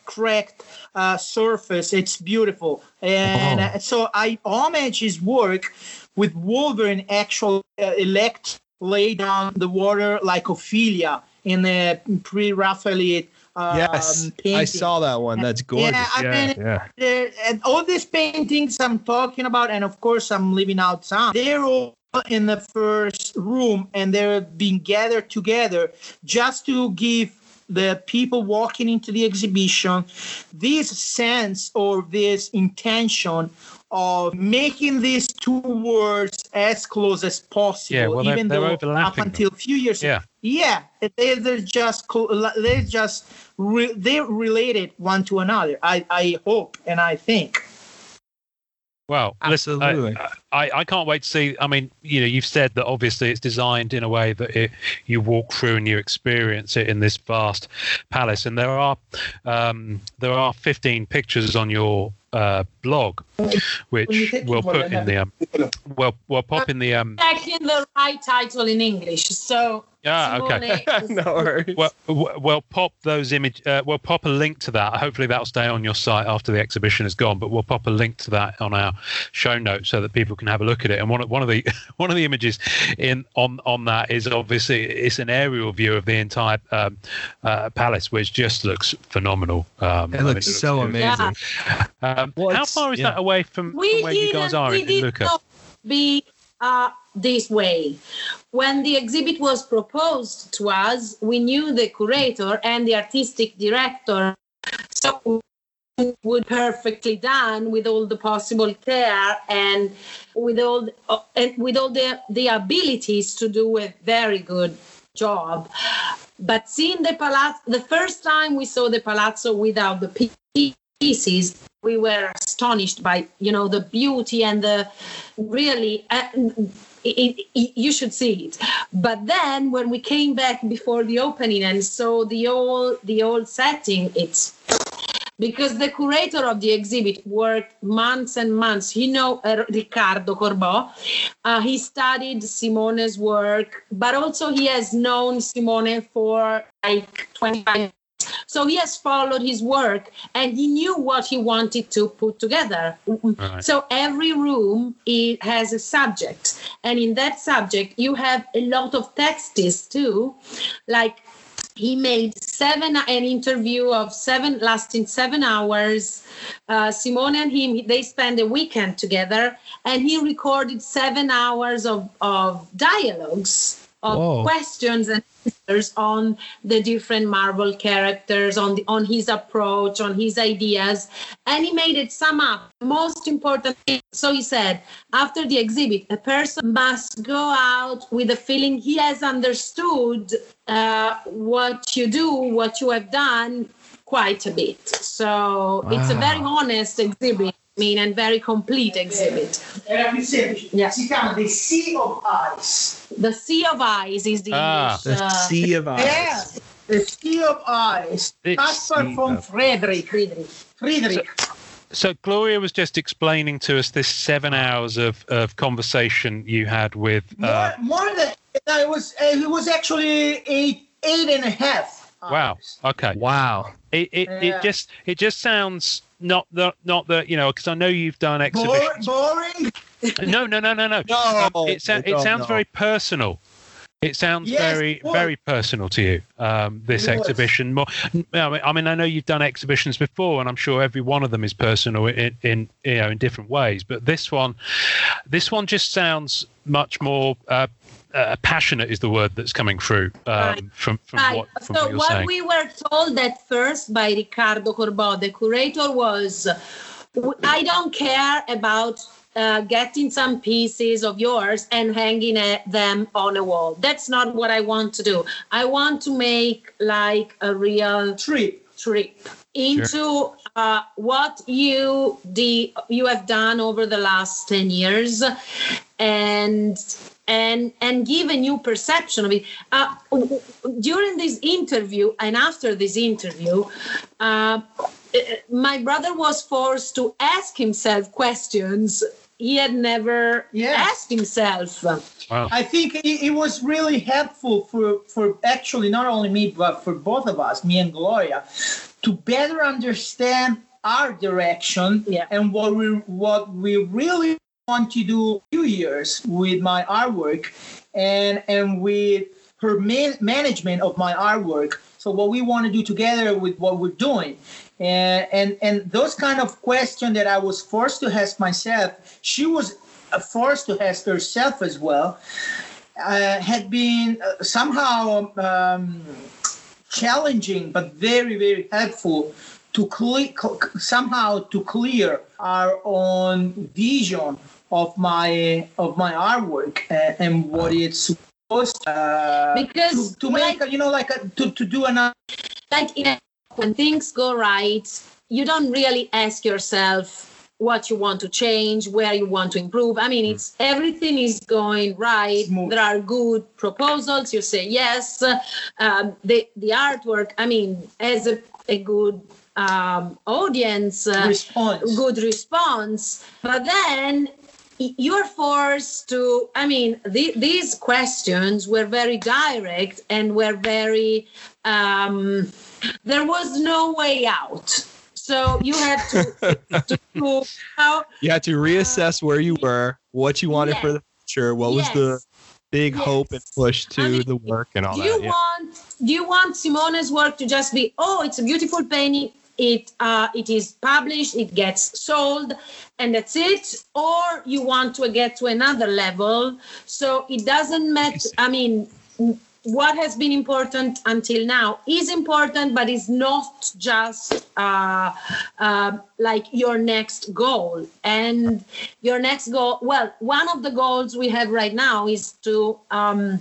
cracked uh, surface. It's beautiful. And Oh. uh, so I homage his work with Wolverine actual uh, elect lay down the water like Ophelia in the pre-Raphaelite um, Yes. I saw that one. That's gorgeous. Yeah, I Yeah, mean, Yeah. there- and all these paintings I'm talking about, and of course I'm leaving out some. They're all in the first room, and they're being gathered together just to give the people walking into the exhibition this sense or this intention of making these two words as close as possible. Yeah, well, they're- even they're though up until a few years Yeah. yeah, they, they're just they're just re- they're related one to another. I I hope and I think. Well, listen, I- Absolutely. I, I can't wait to see. I mean, you know, you've said that obviously it's designed in a way that it, you walk through and you experience it in this vast palace. And there are um, there are 15 pictures on your uh, blog, which we'll put in the um, we'll we'll pop in the um. checking the right title in English. So Ah, okay. Simone no worries. Well, w- well, pop those image. Uh, we'll pop a link to that. Hopefully, that'll stay on your site after the exhibition is gone. But we'll pop a link to that on our show notes so that people can have a look at it. And one of one of the one of the images in on on that is obviously it's an aerial view of the entire um, uh, palace, which just looks phenomenal. Um, it I mean, looks so beautiful. amazing. Um, Well, how far is yeah. that away from, from where you guys didn't- are we in, in did Lucca? not be uh, this way. When the exhibit was proposed to us, we knew the curator and the artistic director, so it would perfectly done with all the possible care and with all and with all the the abilities to do a very good job. But seeing the palazzo, the first time we saw the palazzo without the pieces, we were astonished by you know the beauty and the really. Uh, it, it, you should see it but then when we came back before the opening and saw the old the old setting it's because the curator of the exhibit worked months and months. He know uh, Riccardo Corbo. Uh, he studied Simone's work, but also he has known Simone for like 25 years. So he has followed his work and he knew what he wanted to put together. Right. So every room it has a subject, and in that subject you have a lot of texts too, like he made seven an interview of seven lasting seven hours uh, simone and him they spent a weekend together and he recorded seven hours of, of dialogues of Whoa. questions and answers on the different marvel characters on the on his approach on his ideas and he made it sum up most important thing. so he said after the exhibit a person must go out with a feeling he has understood uh, what you do what you have done quite a bit so it's a very honest exhibit mean and very complete exhibit Era più semplice. Yeah. Si chiama The Sea of Ice. the sea of ice is the Ah. English, The uh, sea of ice. Yeah. The Sea of Ice. The Caspar Sea von of- Friedrich. Friedrich. Friedrich. So Gloria was just explaining to us this seven hours of, of conversation you had with. Uh, more, more than no, it was. Uh, it was actually eight, eight and a half. wow. Okay. Wow. It, it, Yeah. it just it just sounds not the not the you know because I know you've done exhibitions. boring. no no no no no. No, Um, it, sa- it sounds no. very personal. It sounds Yes, very it very personal to you. Um, this exhibition. More. I mean, I mean, I know you've done exhibitions before, and I'm sure every one of them is personal in, in you know in different ways. But this one, this one just sounds much more. Uh, uh, passionate is the word that's coming through um, Right. from from Right. what from so what you're what saying. we were told at first by Riccardo Corbo, the curator, was I don't care about uh, getting some pieces of yours and hanging uh, them on a wall. That's not what I want to do. I want to make like a real Trip. trip into uh, what you the you have done over the last 10 years and and and give a new perception of it uh, w- w- during this interview and after this interview uh, my brother was forced to ask himself questions he had never Yeah. asked himself Wow. I think it, it was really helpful for for actually not only me but for both of us, me and Gloria, to better understand our direction Yeah. and what we what we really want to do a few years with my artwork and and with her man, management of my artwork. So what we want to do together with what we're doing. And, and and those kind of questions that I was forced to ask myself, she was uh, forced to ask herself as well, uh, had been uh, somehow um, challenging but very very helpful to cle- cl- somehow to clear our own vision of my of my artwork and, and what it's supposed uh, Because, to, to make a, you know like a, to, to do another like you know, when things go right you don't really ask yourself what you want to change where you want to improve. I mean it's everything is going right. Smooth. there are good proposals. You say yes. Um, the the artwork i mean as a, a good um, audience uh, response. good response. But then you're forced to i mean the, these questions were very direct and were very um, there was no way out so you had to, to, to how, You had to reassess where you were, what you wanted for the future, what was the big Yes. hope and push to I mean, the work and all do that. you yeah. want do you want simone's work to just be oh it's a beautiful painting it uh, it is published it gets sold and that's it. Or you want to get to another level. So it doesn't matter i mean what has been important until now is important but it's not just uh, uh, like your next goal. And your next goal well one of the goals we have right now is to um,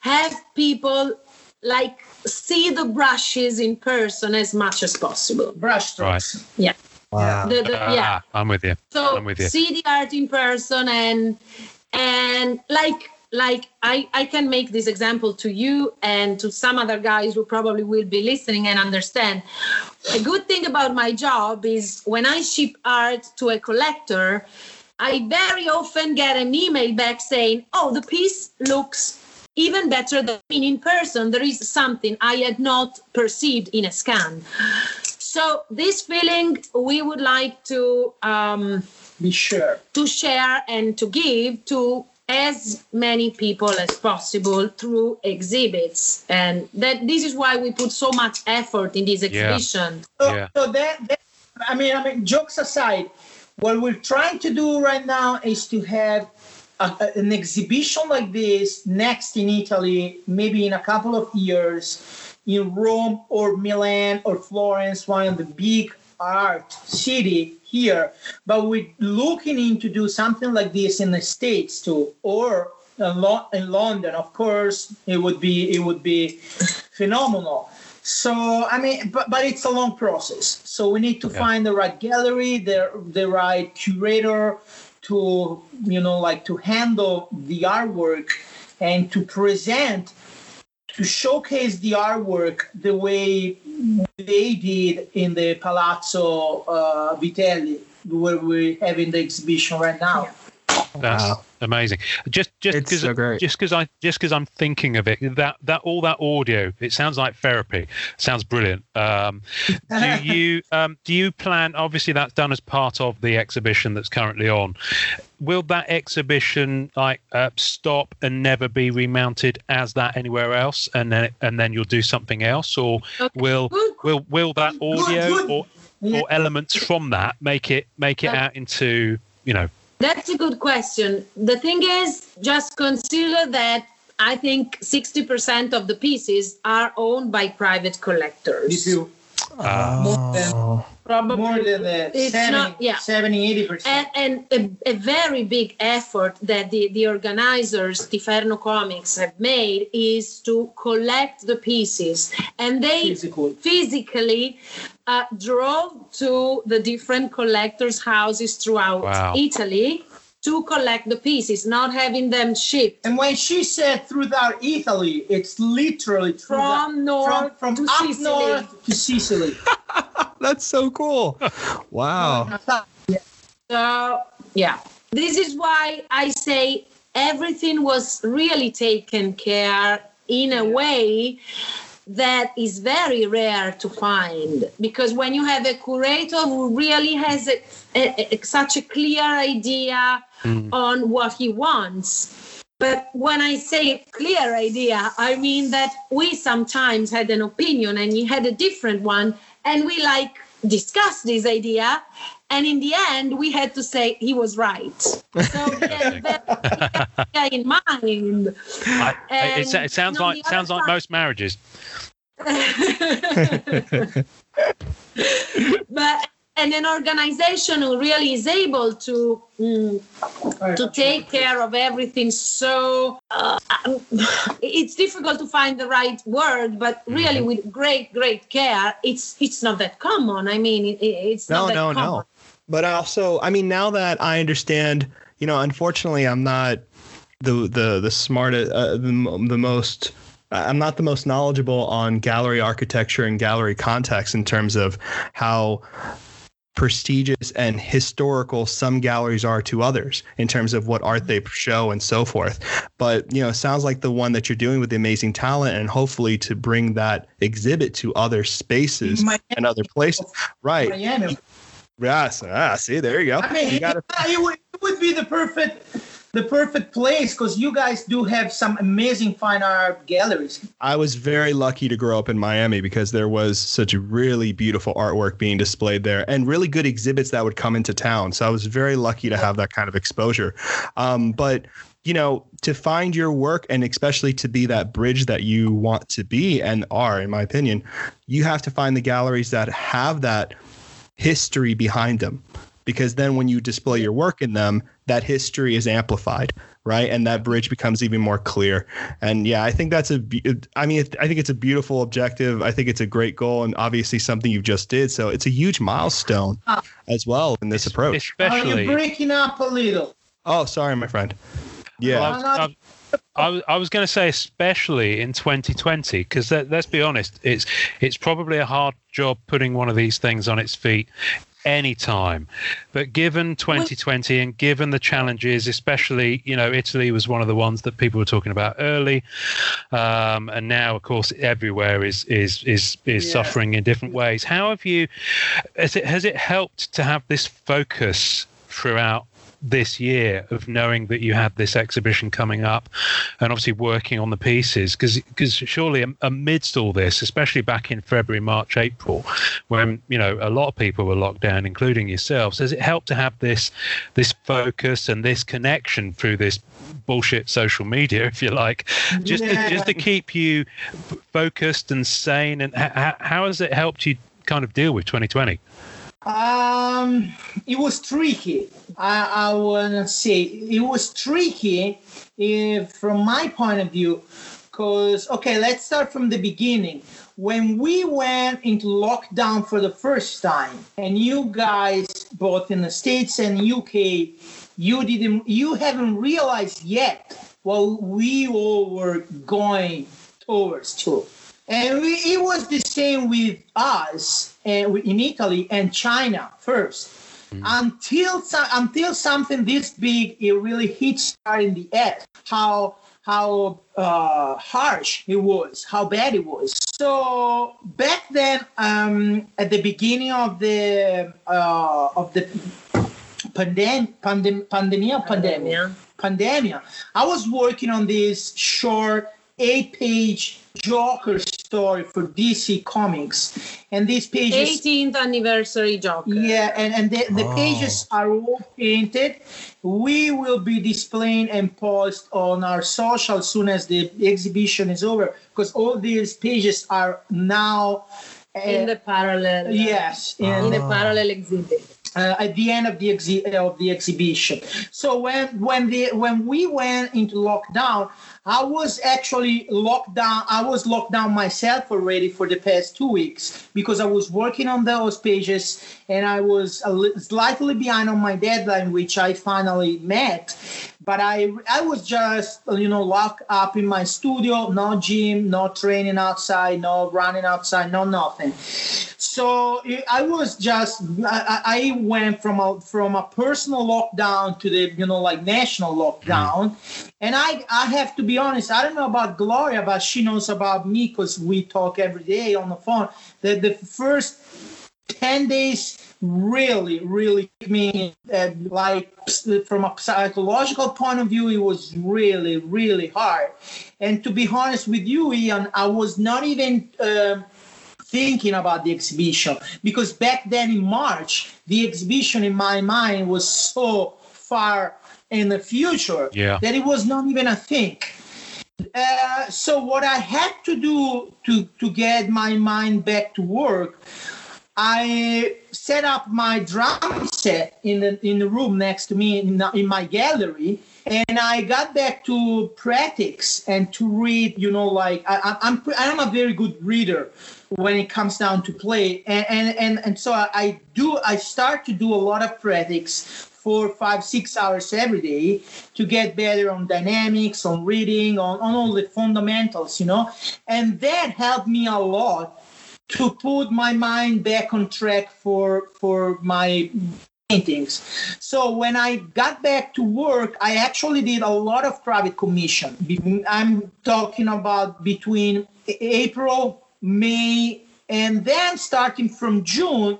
have people like see the brushes in person as much as possible Brush strokes. yeah Wow. the, the, yeah Ah, I'm with you. so I'm with you. see the art in person and and like like I, I can make this example to you and to some other guys who probably will be listening and understand a good thing about my job is when i ship art to a collector i very often get an email back saying oh the piece looks even better than in person there is something i had not perceived in a scan so this feeling we would like to um, Be sure. to share and to give to as many people as possible through exhibits and that this is why we put so much effort in this exhibition So, Yeah. so that, that I mean, I mean, jokes aside, what we're trying to do right now is to have an exhibition like this next in Italy, maybe in a couple of years, in Rome or Milan or Florence, one of the big art city here. But we're looking into do something like this in the States too, or in, Lo- in London. Of course, it would be it would be phenomenal. So I mean, but but it's a long process. So we need to Yeah. find the right gallery, the the right curator to you know like to handle the artwork and to present to showcase the artwork the way they did in the Palazzo uh, Vitelli where we're having the exhibition right now. That's Wow. Amazing. Just just because so just because I just because I'm thinking of it that that all that audio it sounds like therapy. Sounds brilliant. Um, do you um, do you plan? Obviously, that's done as part of the exhibition that's currently on. Will that exhibition like uh, stop and never be remounted as that anywhere else, and then and then you'll do something else, or Okay. will will will that audio or or elements from that make it make it out into you know That's a good question. The thing is, just consider that I think 60% of the pieces are owned by private If collectors. you Oh. Probably more than the It's 70, not- yeah. 70 80 percent. and, and a, a very big effort that the, the organizers, Tiferno Comics, have made is to collect the pieces. And they Physically. physically uh, drove to the different collectors' houses throughout Wow. Italy to collect the pieces, not having them shipped And when she said throughout Italy, it's literally throughout- from north from, from to up Sicily. north to Sicily. That's so cool. Wow. So, yeah, this is why I say everything was really taken care in a way that is very rare to find because when you have a curator who really has a, a- a- such a clear idea Mm. on what he wants. But when i say clear idea i mean that we sometimes had an opinion and he had a different one and we like discussed this idea and in the end we had to say he was right. So we that idea in mind. I, I- it, it sounds like the sounds other like most marriages. but and an organization who really is able to mm, to take care of everything so uh, um, it's difficult to find the right word but really with great great care it's it's not that common i mean it, it's No, not that no, common. no. But also, I mean, now that I understand, you know, unfortunately, I'm not the the the smartest, uh, the the most. I'm not the most knowledgeable on gallery architecture and gallery context in terms of how prestigious and historical some galleries are to others in terms of what art they show and so forth. But you know, sounds like the one that you're doing with the amazing talent, and hopefully to bring that exhibit to other spaces Miami. and other places. Right. Miami. Yes. Ah, see, there you go. I mean, You gotta- it, would, it would be the perfect, the perfect place because you guys do have some amazing fine art galleries. I was very lucky to grow up in Miami because there was such really beautiful artwork being displayed there and really good exhibits that would come into town. So I was very lucky to have that kind of exposure. Um, but you know, to find your work and especially to be that bridge that you want to be and are, in my opinion, you have to find the galleries that have that history behind them. Because then when you display your work in them, that history is amplified, right? And that bridge becomes even more clear. And yeah, I think that's a, I mean, I think it's a beautiful objective. I think it's a great goal and obviously something you just did. So it's a huge milestone as well in this approach. Are Especially, oh, you breaking up a little? Oh, sorry, my friend. Yeah. Well, I was, I, I was, I was going to say, especially in 2020, because let, let's be honest, it's it's probably a hard job putting one of these things on its feet anytime. But given 2020 and given the challenges, especially, you know, Italy was one of the ones that people were talking about early, um, and now, of course, everywhere is is is is Yeah. suffering in different ways. How have you? Has it has it helped to have this focus throughout? This year of knowing that you had this exhibition coming up and obviously working on the pieces. Because surely amidst all this especially back in february march april when you know a lot of people were locked down including yourselves has it helped to have this this focus and this connection through this bullshit social media if you like just Yeah. to, just to keep you focused and sane? And h- how has it helped you kind of deal with 2020 Um, it was tricky. I, I wanna say it was tricky, if from my point of view, because okay, let's start from the beginning. When we went into lockdown for the first time, and you guys, both in the states and UK, you didn't, you haven't realized yet what we all were going towards to. And we, it was the same with us uh, in Italy and China first. Until so- until something this big, it really hits hard in the head. How how uh, harsh it was, how bad it was. So back then, um, at the beginning of the uh, of the pandem- pandem- pandemia, pandemia, pandemia, I was working on this short eight-page Joker story for DC Comics, and these pages 18th anniversary Joker. yeah, and, and the, the Oh. pages are all painted. We will be displaying and post on our social as soon as the exhibition is over because all these pages are now uh, in the parallel. yes In in the the, parallel exhibit. uh, at the end of the exhi- of the exhibition. So when when the when we went into lockdown, I was actually locked down. I was locked down myself already for the past two weeks because I was working on those pages and I was slightly behind on my deadline, which I finally met. But I I was just you know locked up in my studio, no gym, no training outside, no running outside, no nothing. So I was just I, I went from a from a personal lockdown to the you know like national lockdown, hmm. And I I have to be honest. I don't know about Gloria, but she knows about me because we talk every day on the phone. The the first ten days really really me uh, like from a psychological point of view it was really really hard and to be honest with you ian i was not even um thinking about the exhibition because back then in march the exhibition in my mind was so far in the future Yeah. that it was not even a thing uh, so what I had to do to to get my mind back to work, I set up my drum set in the in the room next to me in, the- in my gallery, and I got back to practice and to read. You know, like I, I- I'm I'm a very good reader when it comes down to play, and and and, and so I, I do I start to do a lot of practice four, five, six hours every day to get better on dynamics, on reading, on, on all the fundamentals, you know. And that helped me a lot to put my mind back on track for for my paintings. So when I got back to work, I actually did a lot of private commission. I'm talking about between April, May, and then starting from June,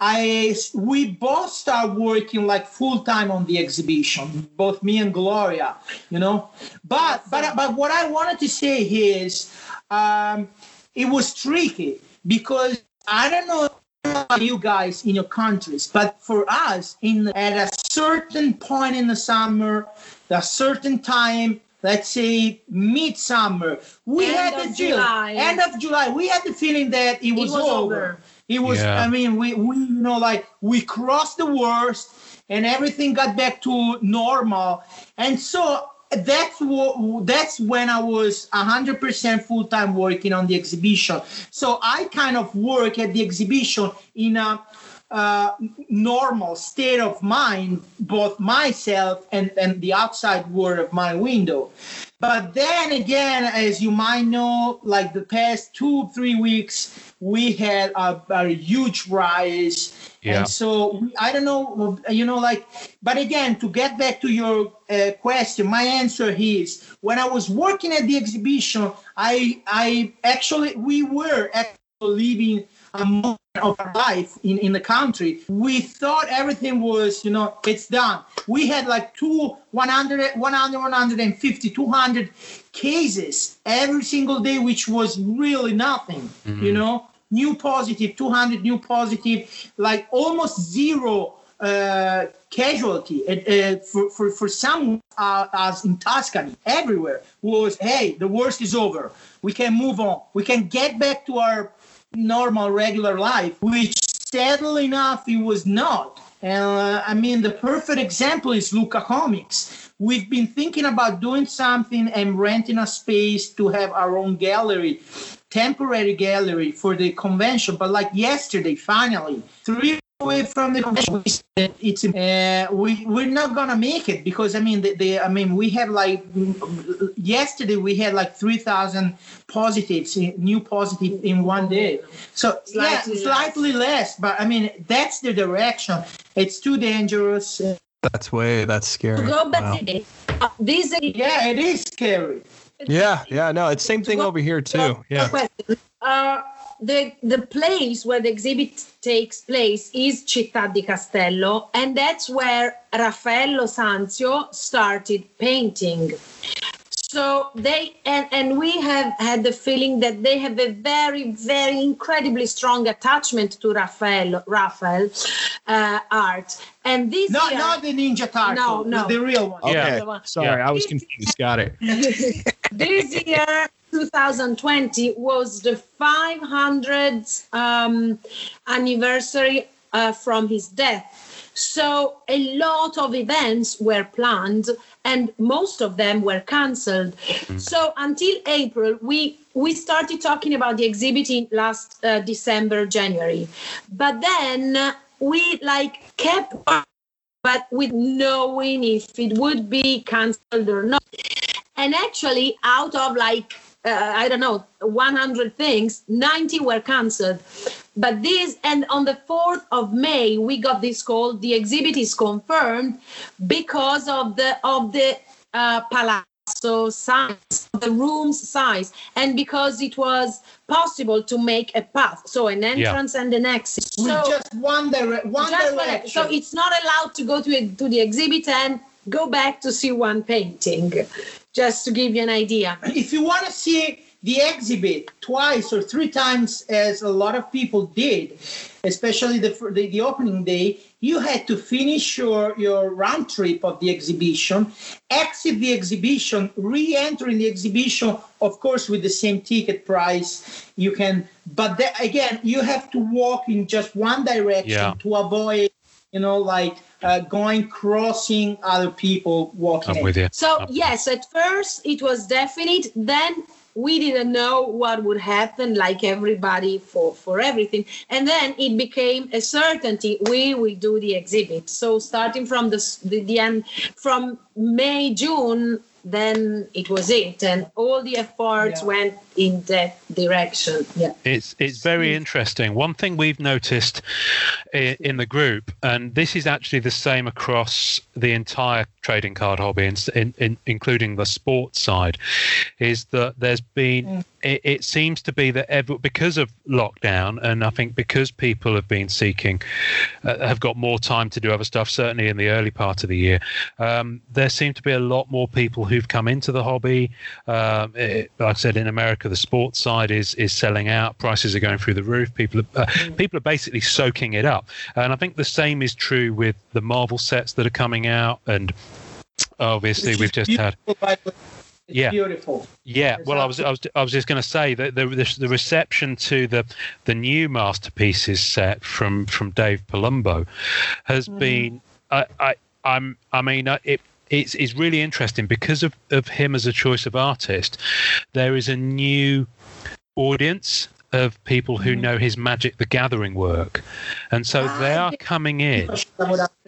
I we both start working like full time on the exhibition, both me and Gloria, you know. But but but what I wanted to say is, um, it was tricky because I don't know you guys in your countries, but for us, in at a certain point in the summer, a certain time, let's say midsummer, we End had the feeling, July. end of July, we had the feeling that it was, was over. over. It was. Yeah. I mean, we we you know like we crossed the worst, and everything got back to normal, and so that's what that's when I was 100% full time working on the exhibition. So I kind of work at the exhibition in a uh, normal state of mind, both myself and, and the outside world of my window. But then again, as you might know, like the past two, three weeks, we had a, a huge rise. Yeah. And so I don't know, you know, like, but again, to get back to your uh, question, my answer is when I was working at the exhibition, I, I actually, we were actually living a moment of our life in, in the country. We thought everything was, you know, it's done. We had like two, 100, 100, 150, 200 cases every single day, which was really nothing, you know, new positive, 200 new positive, like almost zero uh, casualty uh, uh, for, for, for some uh, as in Tuscany, everywhere was, hey, the worst is over. We can move on. We can get back to our normal, regular life, which sadly enough, it was not. And uh, I mean, the perfect example is Lucca Comics. We've been thinking about doing something and renting a space to have our own gallery, temporary gallery for the convention. But like yesterday, finally, three away from the convention, we said it's uh, we we're not gonna make it because I mean the, the I mean we have like yesterday we had like three thousand positives, new positive in one day. So Slightly yeah, slightly less, but I mean that's the direction. It's too dangerous. That's way that's scary. To go back Wow. to this, uh, is Yeah, it is scary. Yeah, yeah, no, it's same thing over here too. Yeah. Uh, the the place where the exhibit takes place is Città di Castello, and that's where Raffaello Sanzio started painting. So they and and we have had the feeling that they have a very very incredibly strong attachment to Raffaello Raphael uh, art, and this Not year- not the Ninja Turtle, No, no. the real one. Okay. Yeah. Okay. Sorry, I was confused. Got it. this year 2020 was the 500th um, anniversary uh, from his death. So a lot of events were planned and most of them were cancelled. So until april we we started talking about the exhibiting last uh, december january. But then we like kept but with knowing if it would be cancelled or not. And actually out of like uh, i don't know 100 things 90 were cancelled. But this and on the 4th of may we got this call. The exhibit is confirmed because of the of the uh, palazzo size the room's size and because it was possible to make a path so an entrance and an exit. With so just one, dire- one just for- direction. so it's not allowed to go to a, to the exhibit and go back to see one painting just to give you an idea if you want to see the exhibit twice or three times as a lot of people did especially the, the the opening day you had to finish your your round trip of the exhibition exit the exhibition re-enter in the exhibition of course with the same ticket price you can but the, again you have to walk in just one direction Yeah. to avoid you know like uh, going crossing other people walking I'm with you. so I'm- yes at first it was definite then we didn't know what would happen like everybody for for everything and then it became a certainty we will do the exhibit so starting from the the, the end from may june then it was it, and all the efforts Yeah. went in that direction. Yeah. It's it's very interesting. One thing we've noticed in, in the group, and this is actually the same across the entire trading card hobby, in, in, in, including the sports side, is that there's been. It, it seems to be that ever, because of lockdown, and I think because people have been seeking, uh, have got more time to do other stuff. Certainly in the early part of the year, um, there seem to be a lot more people who've come into the hobby. Um, it, like I said, in America, the sports side is is selling out. Prices are going through the roof. People are, uh, people are basically soaking it up, and I think the same is true with the Marvel sets that are coming out. And obviously, we've just had beautiful, by the way. It's Yeah. beautiful. yeah, well, I was, I was, I was just going to say that the, the the reception to the the new masterpieces set from from Dave Palumbo has been, I, I, I'm, I mean, uh, it. It's, it's really interesting because of, of him as a choice of artist. There is a new audience of people who know his Magic the Gathering work, and so they are coming in.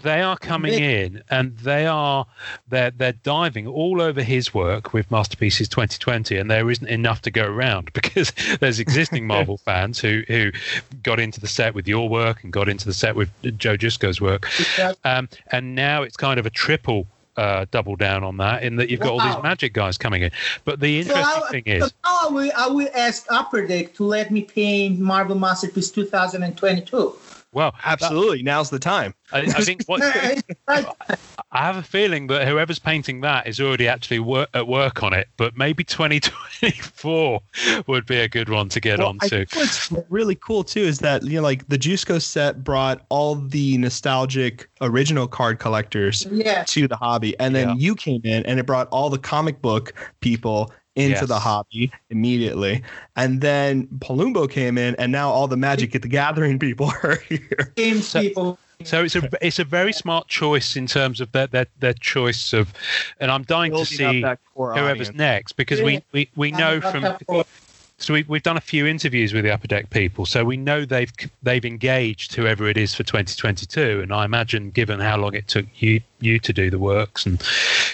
they are coming in and they are they're they're diving all over his work with masterpieces 2020 and there isn't enough to go around because there's existing marvel fans who who got into the set with your work and got into the set with Joe Jusko's work. Um, and now it's kind of a triple uh, double down on that in that you've got all these magic guys coming in but the So interesting I, thing is now I will, I will ask Upper Deck to let me paint Marvel Masterpiece 2022. Well Absolutely. Now's the time. I, I think what I have a feeling that whoever's painting that is already actually wor- at work on it, but maybe 2024 would be a good one to get Well, on to. what's really cool too is that you know, like the Jusko set brought all the nostalgic original card collectors yeah. to the hobby, and then Yeah. you came in and it brought all the comic book people into Yes. the hobby immediately, and then Palumbo came in, and now all the Magic at the Gathering people are here. Games So- people. So it's a it's a very smart choice in terms of their their, their choice of, and I'm dying to Building up see whoever's audience. next because we, we, we know from so we, we've done a few interviews with the upper deck people so we know they've they've engaged whoever it is for 2022 and i imagine given how long it took you you to do the works and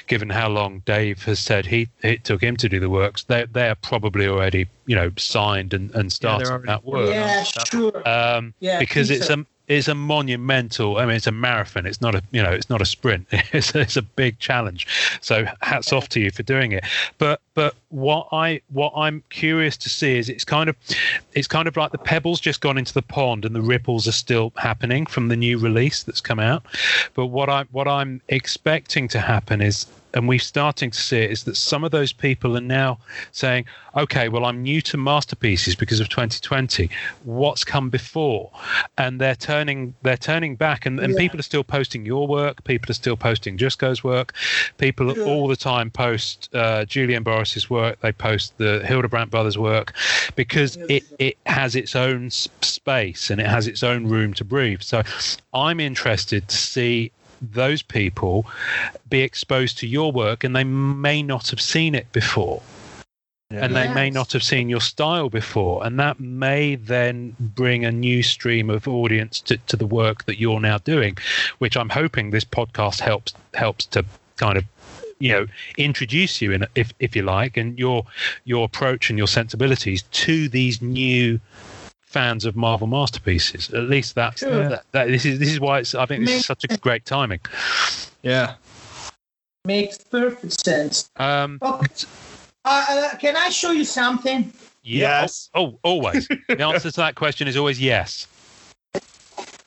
given how long dave has said he it took him to do the works they they are probably already you know signed and, and starting already- that work Yeah, sure. um, Yeah, because it's so. a it's a monumental. I mean, it's a marathon. It's not a you know, it's not a sprint. It's it's a big challenge. So hats off to you for doing it. But but what I what I'm curious to see is it's kind of it's kind of like the pebbles just gone into the pond and the ripples are still happening from the new release that's come out. But what I what I'm expecting to happen is and we're starting to see it is that some of those people are now saying, okay, well, I'm new to masterpieces because of 2020. What's come before? And they're turning they're turning back, and, and Yeah. people are still posting your work. People are still posting Jusko's work. People Sure. all the time post uh, Julian Boris's work. They post the Hildebrandt brothers' work because it it has its own space and it has its own room to breathe. So I'm interested to see those people be exposed to your work and they may not have seen it before. And they may not have seen your style before. And that may then bring a new stream of audience to, to the work that you're now doing which i'm hoping this podcast helps helps to kind of you know introduce you in if if you like and your your approach and your sensibilities to these new fans of marvel masterpieces at least that's Sure. that, that, this is this is why it's i think this is such a great timing Yeah. Makes perfect sense. um Okay. Uh, uh, can I show you something? yeah, Yes. oh, oh always the answer to that question is always yes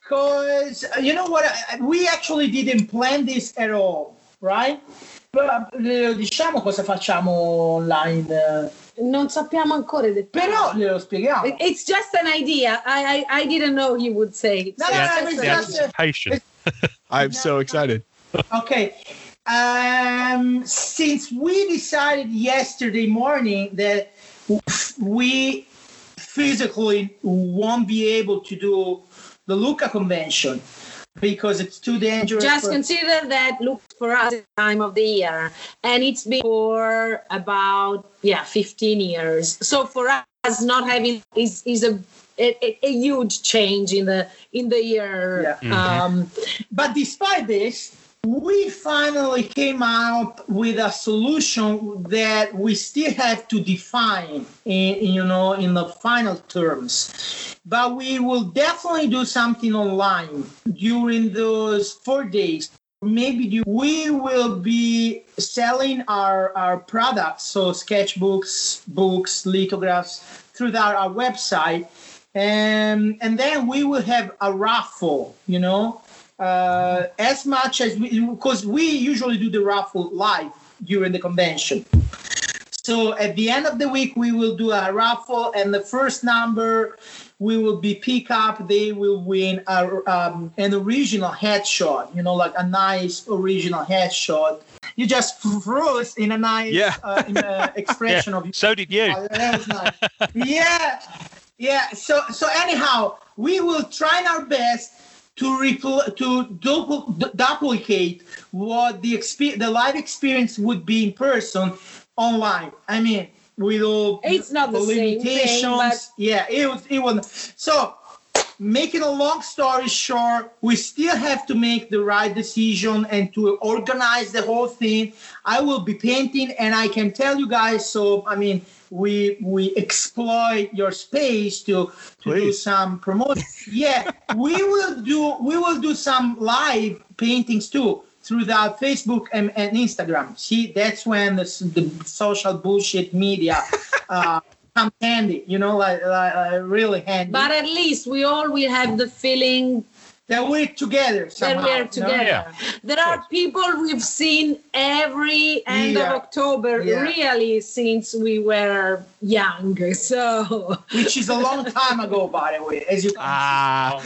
Because uh, you know what? I- We actually didn't plan this at all, right? Però, eh, Diciamo cosa facciamo online. Non sappiamo ancora i dettagli. Però glielo spieghiamo. It's just an idea. I, I I didn't know he would say it. No, So no, no, just it's the just- anticipation I'm so excited. Okay. Um, since we decided yesterday morning that we physically won't be able to do the Lucca convention because it's too dangerous. Just for- consider that look for us the time of the year, and it's been for about yeah 15 years. So for us, not having is is a a, a- a huge change in the in the year. Yeah. Mhm. Um, but despite this, we finally came out with a solution that we still have to define in, you know in the final terms. But we will definitely do something online during those four days. Maybe we will be selling our our products so sketchbooks books lithographs through our, our website. And and then we will have a raffle you know uh, as much as we because we usually do the raffle live during the convention so at the end of the week we will do a raffle and the first number we will be pick up they will win a, um, an original headshot you know like a nice original headshot you just froze in a nice Yeah. uh, in a expression of you. So did you. Oh, that was nice. yeah, yeah. So so anyhow, we will try our best to repl- to dupl- du- duplicate what the expe- the live experience would be in person online. I mean, with all It's not the same thing, yeah, it was it was so. Making a long story short, we still have to make the right decision and to organize the whole thing. I will be painting, and I can tell you guys. So, I mean, we we exploit your space to to do some promotion. yeah, we will do we will do some live paintings too through that Facebook and, and Instagram. See, that's when the, the social bullshit media uh, come handy, you know, like, like, like really handy. But at least we all will have the feeling that we're together somehow. That we're together. Yeah. There are people we've seen every end yeah. of October, yeah. really, since we were young. So, which is a long time ago, by the way, as you can ah.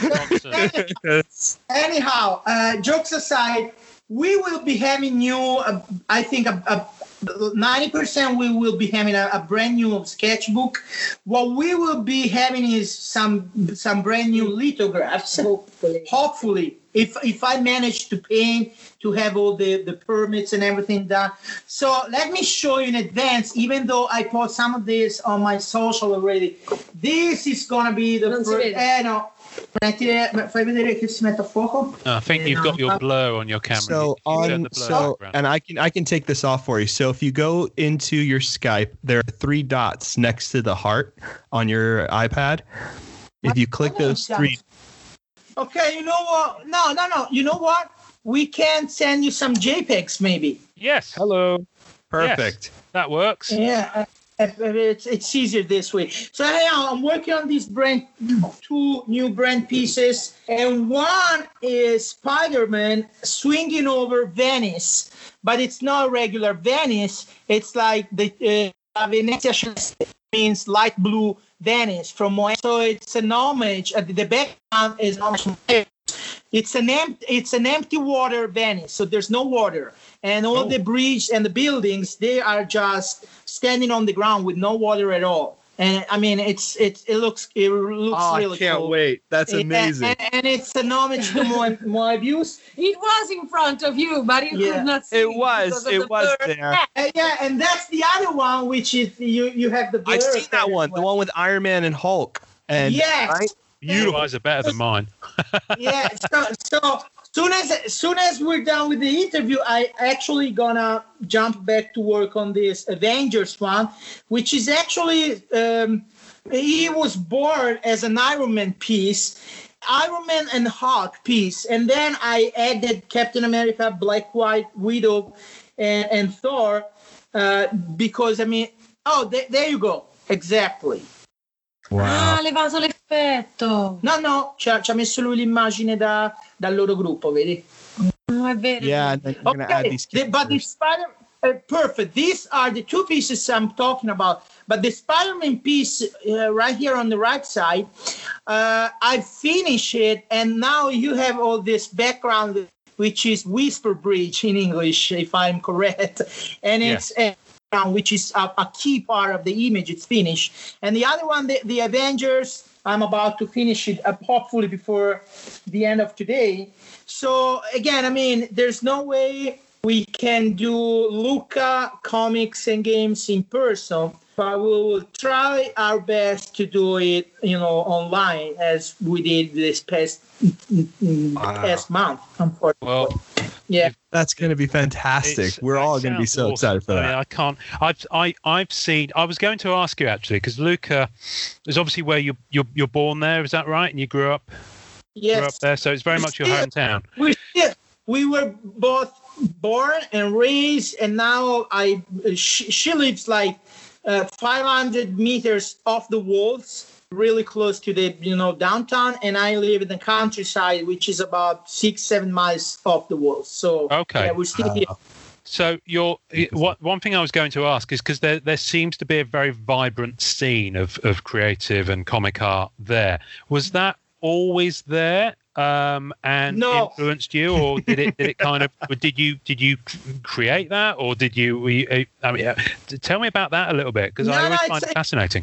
see. Anyhow, uh, jokes aside, we will be having you, uh, I think, a, a 90% we will be having a, a, brand new sketchbook. What we will be having is some some brand new lithographs. Hopefully, hopefully. If if i manage to paint to have all the the permits and everything done. So let me show you in advance even though i put some of this on my social already. This is gonna be the first, eh, no, si first. vede. No. Metti, fai vedere che si mette a fuoco. No, I think you've got your blur on your camera. So You- you on so background. and I can I can take this off for you. So if you go into your Skype, there are three dots next to the heart on your iPad. If you click those three, Okay, you know what? No, no, no. You know what? We can send you some JPEGs, maybe. yes, hello, perfect. that works. Yeah, uh, it's it's easier this way. So anyhow, I'm working on these brand two new brand pieces, and one is Spider-Man swinging over Venice, but it's not regular Venice. It's like the uh, Venezia means light blue Venice from Moe. So it's an homage. Uh, the background is homage. It's an empty, it's an empty water Venice, so there's no water, and all Oh. the bridge and the buildings they are just standing on the ground with no water at all. And I mean, it's it's it looks it looks Oh, I really can't cool. wait. That's amazing. And, and it's an homage to my views. It was in front of you, but you Yeah. could not see. It was. because It was blur. there. Uh, yeah, and that's the other one, which is you you have the. I've seen that one, as the one with Iron Man and Hulk. And Yes. right? Your Beautiful. eyes are better than mine. yeah. So, so soon as soon as we're done with the interview, I actually gonna jump back to work on this Avengers one, which is actually um, he was born as an Iron Man piece. Iron Man and Hulk piece, and then I added Captain America, Black White, Widow, and, and Thor, uh, because I mean, oh, th- there you go, exactly. Ah, le vaso l'effetto. No, no, ci ha, ci ha messo lui l'immagine da, dal loro gruppo, vedi? No, è vero. Yeah, and then you're gonna add Okay, the, but the. Spider, uh, perfect. These are the two pieces I'm talking about. But the Spider-Man piece uh, right here on the right side, uh, I finished it, and now you have all this background, which is Whisper Bridge in English, if I'm correct, and it's. uh, which is a, a key part of the image. It's finished, and the other one, the, the Avengers. I'm about to finish it, uh, hopefully before the end of today. So again, I mean, there's no way we can do Lucca comics and games in person, but we will try our best to do it, you know, online as we did this past Wow. past month. Unfortunately. Well, Yeah. That's going to be fantastic. It's- We're all going to be so awesome. excited for I, that. mean, I can't. I've I, I've seen. I was going to ask you actually because Lucca is obviously where you you're you're born there. Is that right? And you grew up grew up there, so it's very much your hometown. We yeah, we were both born and raised, and now I she, she lives like uh, 500 meters off the walls, really close to the you know downtown, and I live in the countryside, which is about six seven miles off the walls. So Okay. yeah, we're still here. So you're what one thing I was going to ask is because there there seems to be a very vibrant scene of of creative and comic art there. Was that always there? Um, and No. influenced you, or did it? Did it kind of? Did you? Did you create that, or did you? Were you I mean, uh, tell me about that a little bit because I always no, find it fascinating.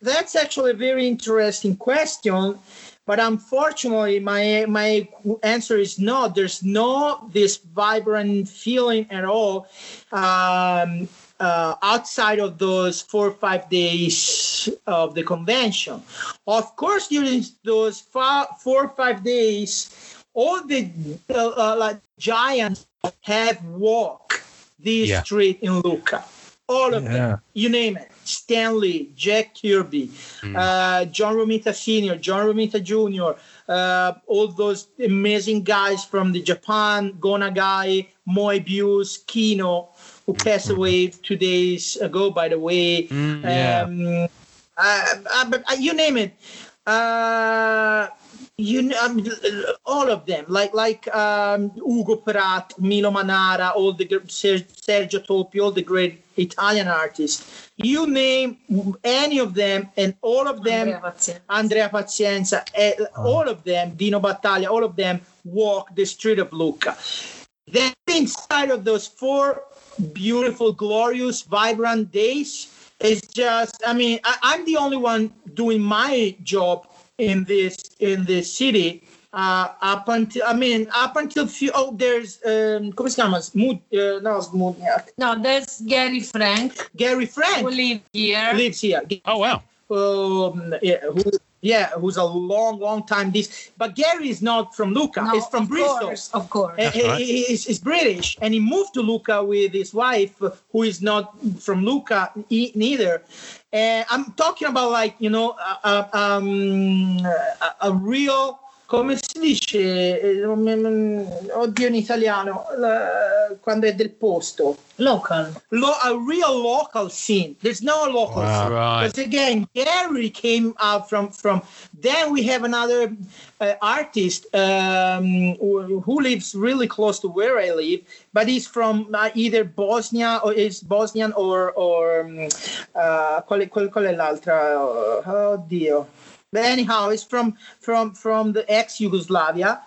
That's actually a very interesting question, but unfortunately, my my answer is no. There's no this vibrant feeling at all um, uh, outside of those four or five days of the convention. Of course, during those four or five days, all the uh, uh, like giants have walked this Yeah. street in Lucca. All of them you name it Stan Lee jack kirby Mm. uh, john romita senior john romita junior uh, all those amazing guys from the japan Go Nagai moebius Quino who passed away two days ago by the way Mm, yeah. um, uh, uh, but uh, you name it uh, you know, um, all of them, like like um, Hugo Pratt, Milo Manara, all the Sergio Toppi, all the great Italian artists. You name any of them, and all of them Andrea Pazienza. Andrea Pazienza, eh, all of them, Dino Battaglia, all of them walk the street of Lucca. Then inside of those four beautiful, glorious, vibrant days, it's just, I mean, I, I'm the only one doing my job in this in this city. Uh, up until I mean, up until few. Oh, there's um, come si chiama? Smud, uh, no, Smudniak. No, that's Gary Frank Gary Frank who Frank live here. lives here. Oh wow. um, yeah, who, yeah, who's a long, long time this. But Gary is not from Lucca. No, he's from of Bristol. Course, of course. Uh, he- right. he- he's, he's British, and he moved to Lucca with his wife, who is not from Lucca e- neither. And I'm talking about like you know, uh, uh, um, a, a real. Come si dice? eh, Oddio in italiano, la- quando è del posto. Local. Lo, a real local scene. There's no local Wow. scene. Right. Because again, Gary came out from from. Then we have another uh, artist um, who, who lives really close to where I live, but he's from uh, either Bosnia or is Bosnian or or um, uh, qual, è, qual, qual è l'altra? Oh Dio. But anyhow, it's from from from the ex Yugoslavia.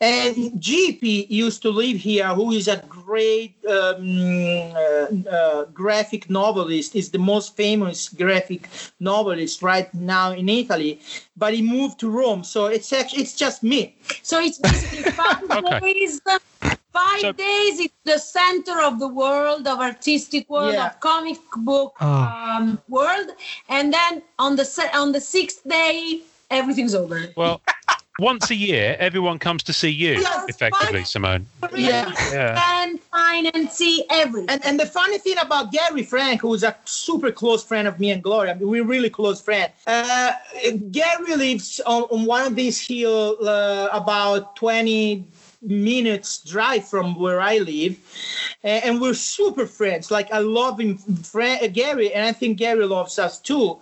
And Gipi used to live here, who is a great um, uh, uh, graphic novelist, is the most famous graphic novelist right now in Italy. But he moved to Rome, so it's actually it's just me. So it's basically Okay. Five So- days. It's the center of the world, of artistic world, Yeah. of comic book Oh. um, world, and then on the se- on the sixth day, everything's over. Well, once a year, everyone comes to see you, Yes, effectively, fine. Simone. Yeah. Yeah. And find and see everything. And and the funny thing about Gary Frank, who's a super close friend of me and Gloria, I mean, we're really close friends. Uh, Gary lives on, on one of these hills uh, about 20 minutes drive from where I live, and, we're super friends. Like I love him, Fra- Gary, and I think Gary loves us too.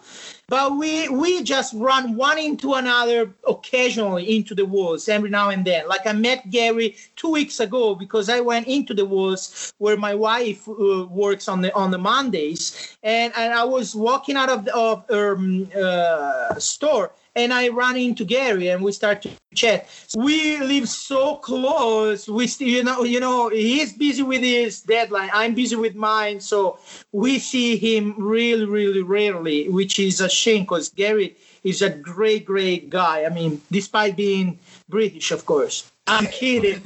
But we we just run one into another occasionally into the walls every now and then. Like I met Gary two weeks ago because I went into the walls where my wife uh, works on the on the Mondays, and, and I was walking out of the of her um, uh, store and I run into Gary and we start to chat. We live so close. We still, you know, you know, he's busy with his deadline. I'm busy with mine. So we see him really, really rarely, which is a shame because Gary is a great, great guy. I mean, despite being British, of course. I'm kidding.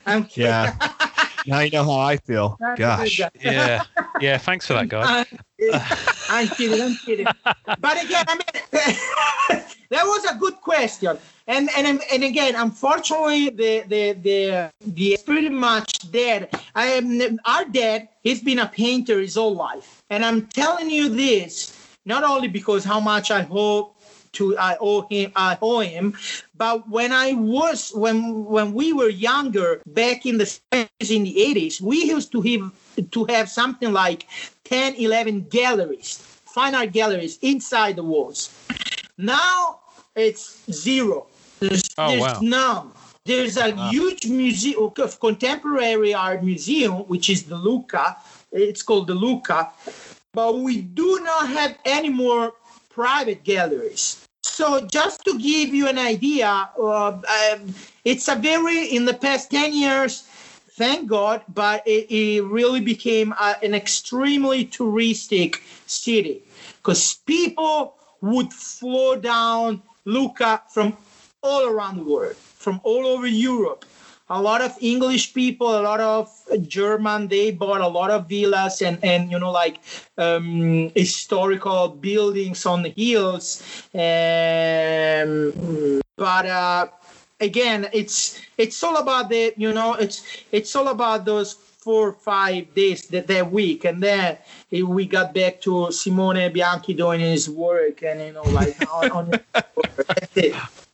I'm kidding. Yeah. now you know how I feel. That's Gosh. Yeah. Yeah. Thanks for that, guys. I'm kidding. I'm kidding. I'm kidding. But again, I mean, that was a good question. And and and again, unfortunately, the the the the it's pretty much dead. I am our dad. He's been a painter his whole life, and I'm telling you this not only because how much I hope to I owe him I owe him, but when I was when when we were younger back in the 70s, in the 80s, we used to have to have something like 10, 11 galleries, fine art galleries inside the walls. Now it's zero. There's, Oh, there's wow. none. There's a huge museum of contemporary art museum, which is the Luca. It's called the Luca, but we do not have any more private galleries. So just to give you an idea, uh, um, it's a very in the past ten years, thank God, but it, it really became a, an extremely touristic city because people would flow down Lucca from all around the world, from all over Europe. A lot of English people, a lot of German, they bought a lot of villas and, and you know, like um, historical buildings on the hills. Um, but uh, again, it's it's all about the, you know, it's it's all about those four or five days that, that week. And then we got back to Simone Bianchi doing his work and, you know, like on, on.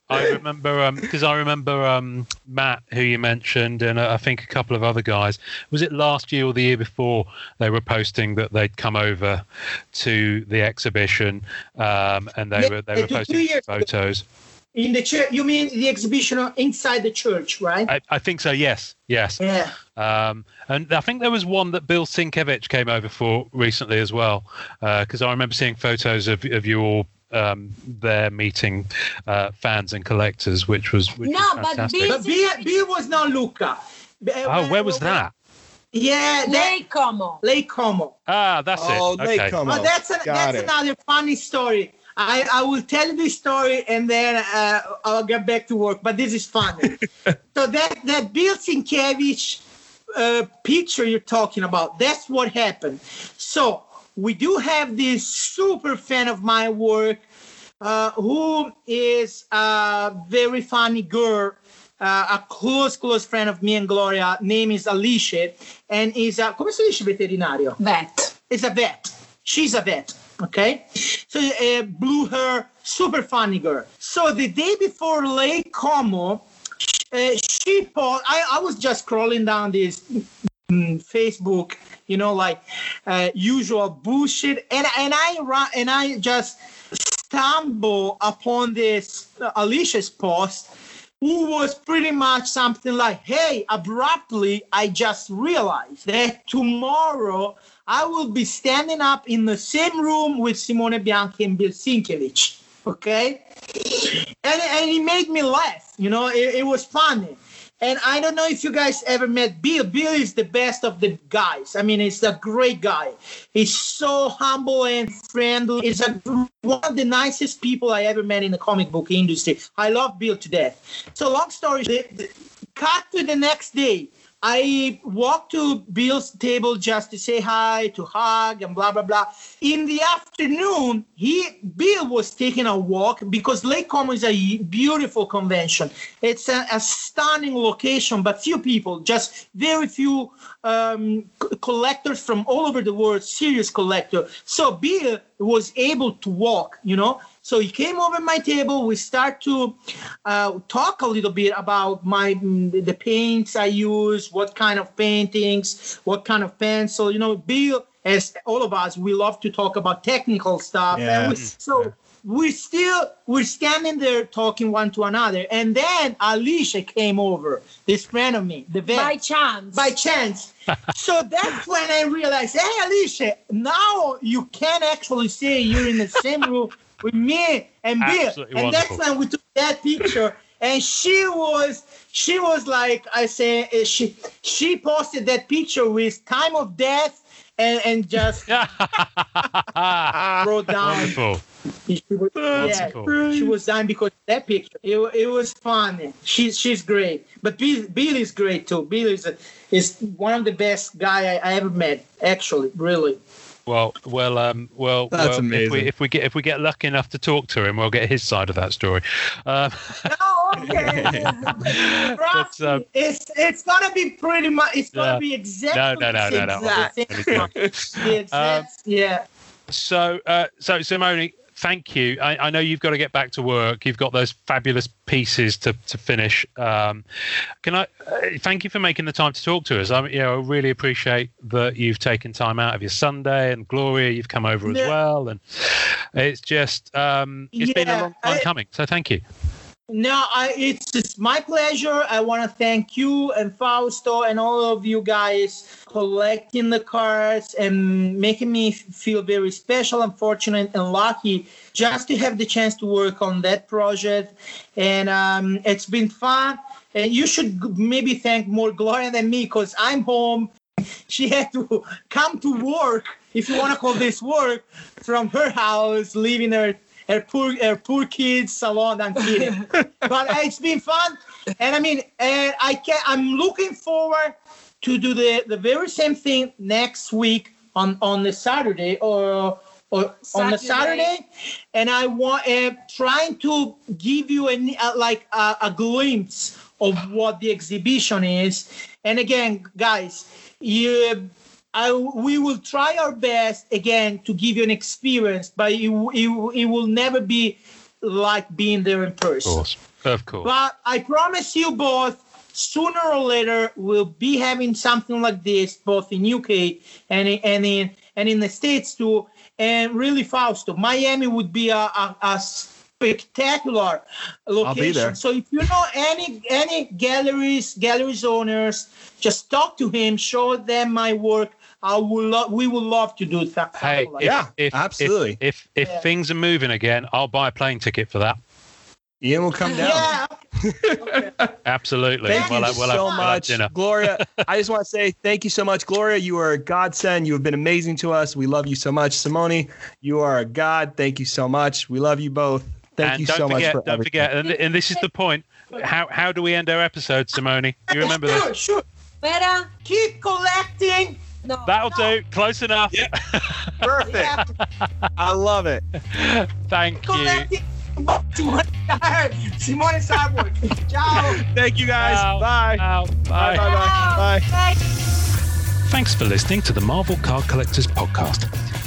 I remember because I remember um, Matt, who you mentioned, and uh, I think a couple of other guys. Was it last year or the year before they were posting that they'd come over to the exhibition, um, and they Yeah, were they were posting photos. In the church, you mean the exhibition inside the church, right? I, I think so. Yes, yes. yeah. Um, and I think there was one that Bill Sienkiewicz came over for recently as well, because I remember seeing photos of, of you all um, there meeting uh, fans and collectors, which was which No, was but fantastic. Bill- But Bill, Bill was not Lucca. oh, where was that? Yeah, that, Lake Como. Lake Como. Ah, that's Oh, it. Lake Okay. Como. Oh, that's an, that's it. another funny story. I, I will tell this story and then uh, I'll get back to work. But this is funny. so that that Bill Sienkiewicz uh, picture you're talking about, that's what happened. So we do have this super fan of my work uh, who is a very funny girl. Uh, a close, close friend of me and Gloria. Name is Alice, and is a come si dice veterinario? Vet. is a vet. She's a vet. Okay. So uh, blue hair, super funny girl. So the day before Lake Como, uh, she po- I, I was just scrolling down this Facebook, you know, like uh, usual bullshit, and and I and I just stumble upon this Alicia's post, who was pretty much something like, "Hey, abruptly, I just realized that tomorrow I will be standing up in the same room with Simone Bianchi and Bill Sienkiewicz." Okay, and and it made me laugh. You know, it, it was funny. And I don't know if you guys ever met Bill. Bill is the best of the guys. I mean, he's a great guy. He's so humble and friendly. He's a, one of the nicest people I ever met in the comic book industry. I love Bill to death. So, long story cut to the next day. I walked to Bill's table just to say hi, to hug, and blah blah blah. In the afternoon, he Bill was taking a walk because Lake Como is a beautiful convention. It's a, a stunning location, but few people, just very few um, c- collectors from all over the world, serious collector. So Bill was able to walk, you know. So he came over my table. We start to uh, talk a little bit about my mm, the paints I use, what kind of paintings, what kind of pencil. You know, Bill, as all of us, we love to talk about technical stuff. Yeah. And we, so we're still we're standing there talking one to another, and then Alicia came over, this friend of me, the vet By chance. by chance. so that's when I realized, hey, Alicia, now you can actually say you're in the same room with me and Bill. Absolutely and that's wonderful. when we took that picture. And she was, she was like, I say, uh, she, she posted that picture with time of death and, and just wrote down. Wonderful. She was, That's yeah, cool. she was dying because of that picture. It, it was funny. She's she's great, but Bill, Bill is great too. Bill is a, is one of the best guy I, I ever met. Actually, really. Well, well, um, well, That's well, If amazing. we, if we get if we get lucky enough to talk to him, we'll get his side of that story. Um, Oh, okay. But, um, it's it's gonna be pretty much. It's gonna Yeah. be exactly no, no, the no, no, same no. exact- the exact- Um, yeah. so, uh, so Simone, thank you. I, I know you've got to get back to work. You've got those fabulous pieces to, to finish. Um, can I uh, thank you for making the time to talk to us? I, you know, I really appreciate that you've taken time out of your Sunday, and Gloria, you've come over as Yeah. well, and it's just um, it's been a long time I- coming. So, thank you. No, I, it's it's my pleasure. I want to thank you and Fausto and all of you guys collecting the cards and making me feel very special and fortunate and lucky just to have the chance to work on that project. And um, it's been fun. And you should maybe thank more Gloria than me because I'm home. She had to come to work, if you want to call this work, from her house, leaving her her poor her poor kids alone. I'm kidding, but it's been fun, and I mean, and I can I'm looking forward to do the the very same thing next week on on the Saturday or. Or on the Saturday. Saturday, and I want uh, trying to give you a, uh, like a, a glimpse of what the exhibition is. And again, guys, you I, we will try our best again to give you an experience, but it, it, it will never be like being there in person. Of person. course, of course. But I promise you both, sooner or later, we'll be having something like this, both in UK and in, and in and in the States too. And really, Fausto, Miami would be a, a, a spectacular location. be there. So if you know any any galleries, galleries owners, just talk to him, show them my work. I would love. we would love to do that. Hey, like if, Yeah, if, absolutely. If if, if Yeah. things are moving again, I'll buy a plane ticket for that. Ian will come down. Yeah. Okay. Absolutely. Thank We'll you have- we'll so we'll much, dinner. Gloria. I just want to say thank you so much, Gloria. You are a godsend. You have been amazing to us. We love you so much, Simone. You are a god. Thank you so much. We love you both. Thank and you don't so forget, much for don't everything. forget, and, and this is the point. How how do we end our episode, Simone? You remember that? sure, this? Sure. Vera? Keep collecting. No. That'll do. Close enough. Perfect. Yeah, I love it. Thank you. collecting. Simone Simone Cyborg. Ciao. Thank you guys. Ciao. Bye. Ciao. Bye. Bye. Bye. Bye. Bye. Thanks for listening to the Marvel Card Collectors podcast.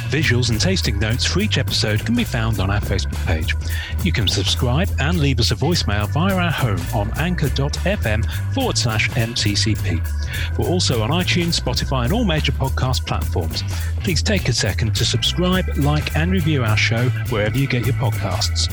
Visuals and tasting notes for each episode can be found on our Facebook page. You can subscribe and leave us a voicemail via our home on anchor.fm forward slash MCCP. We're also on iTunes, Spotify, and all major podcast platforms. Please take a second to subscribe, like, and review our show wherever you get your podcasts.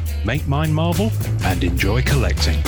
Make mine Marvel and enjoy collecting.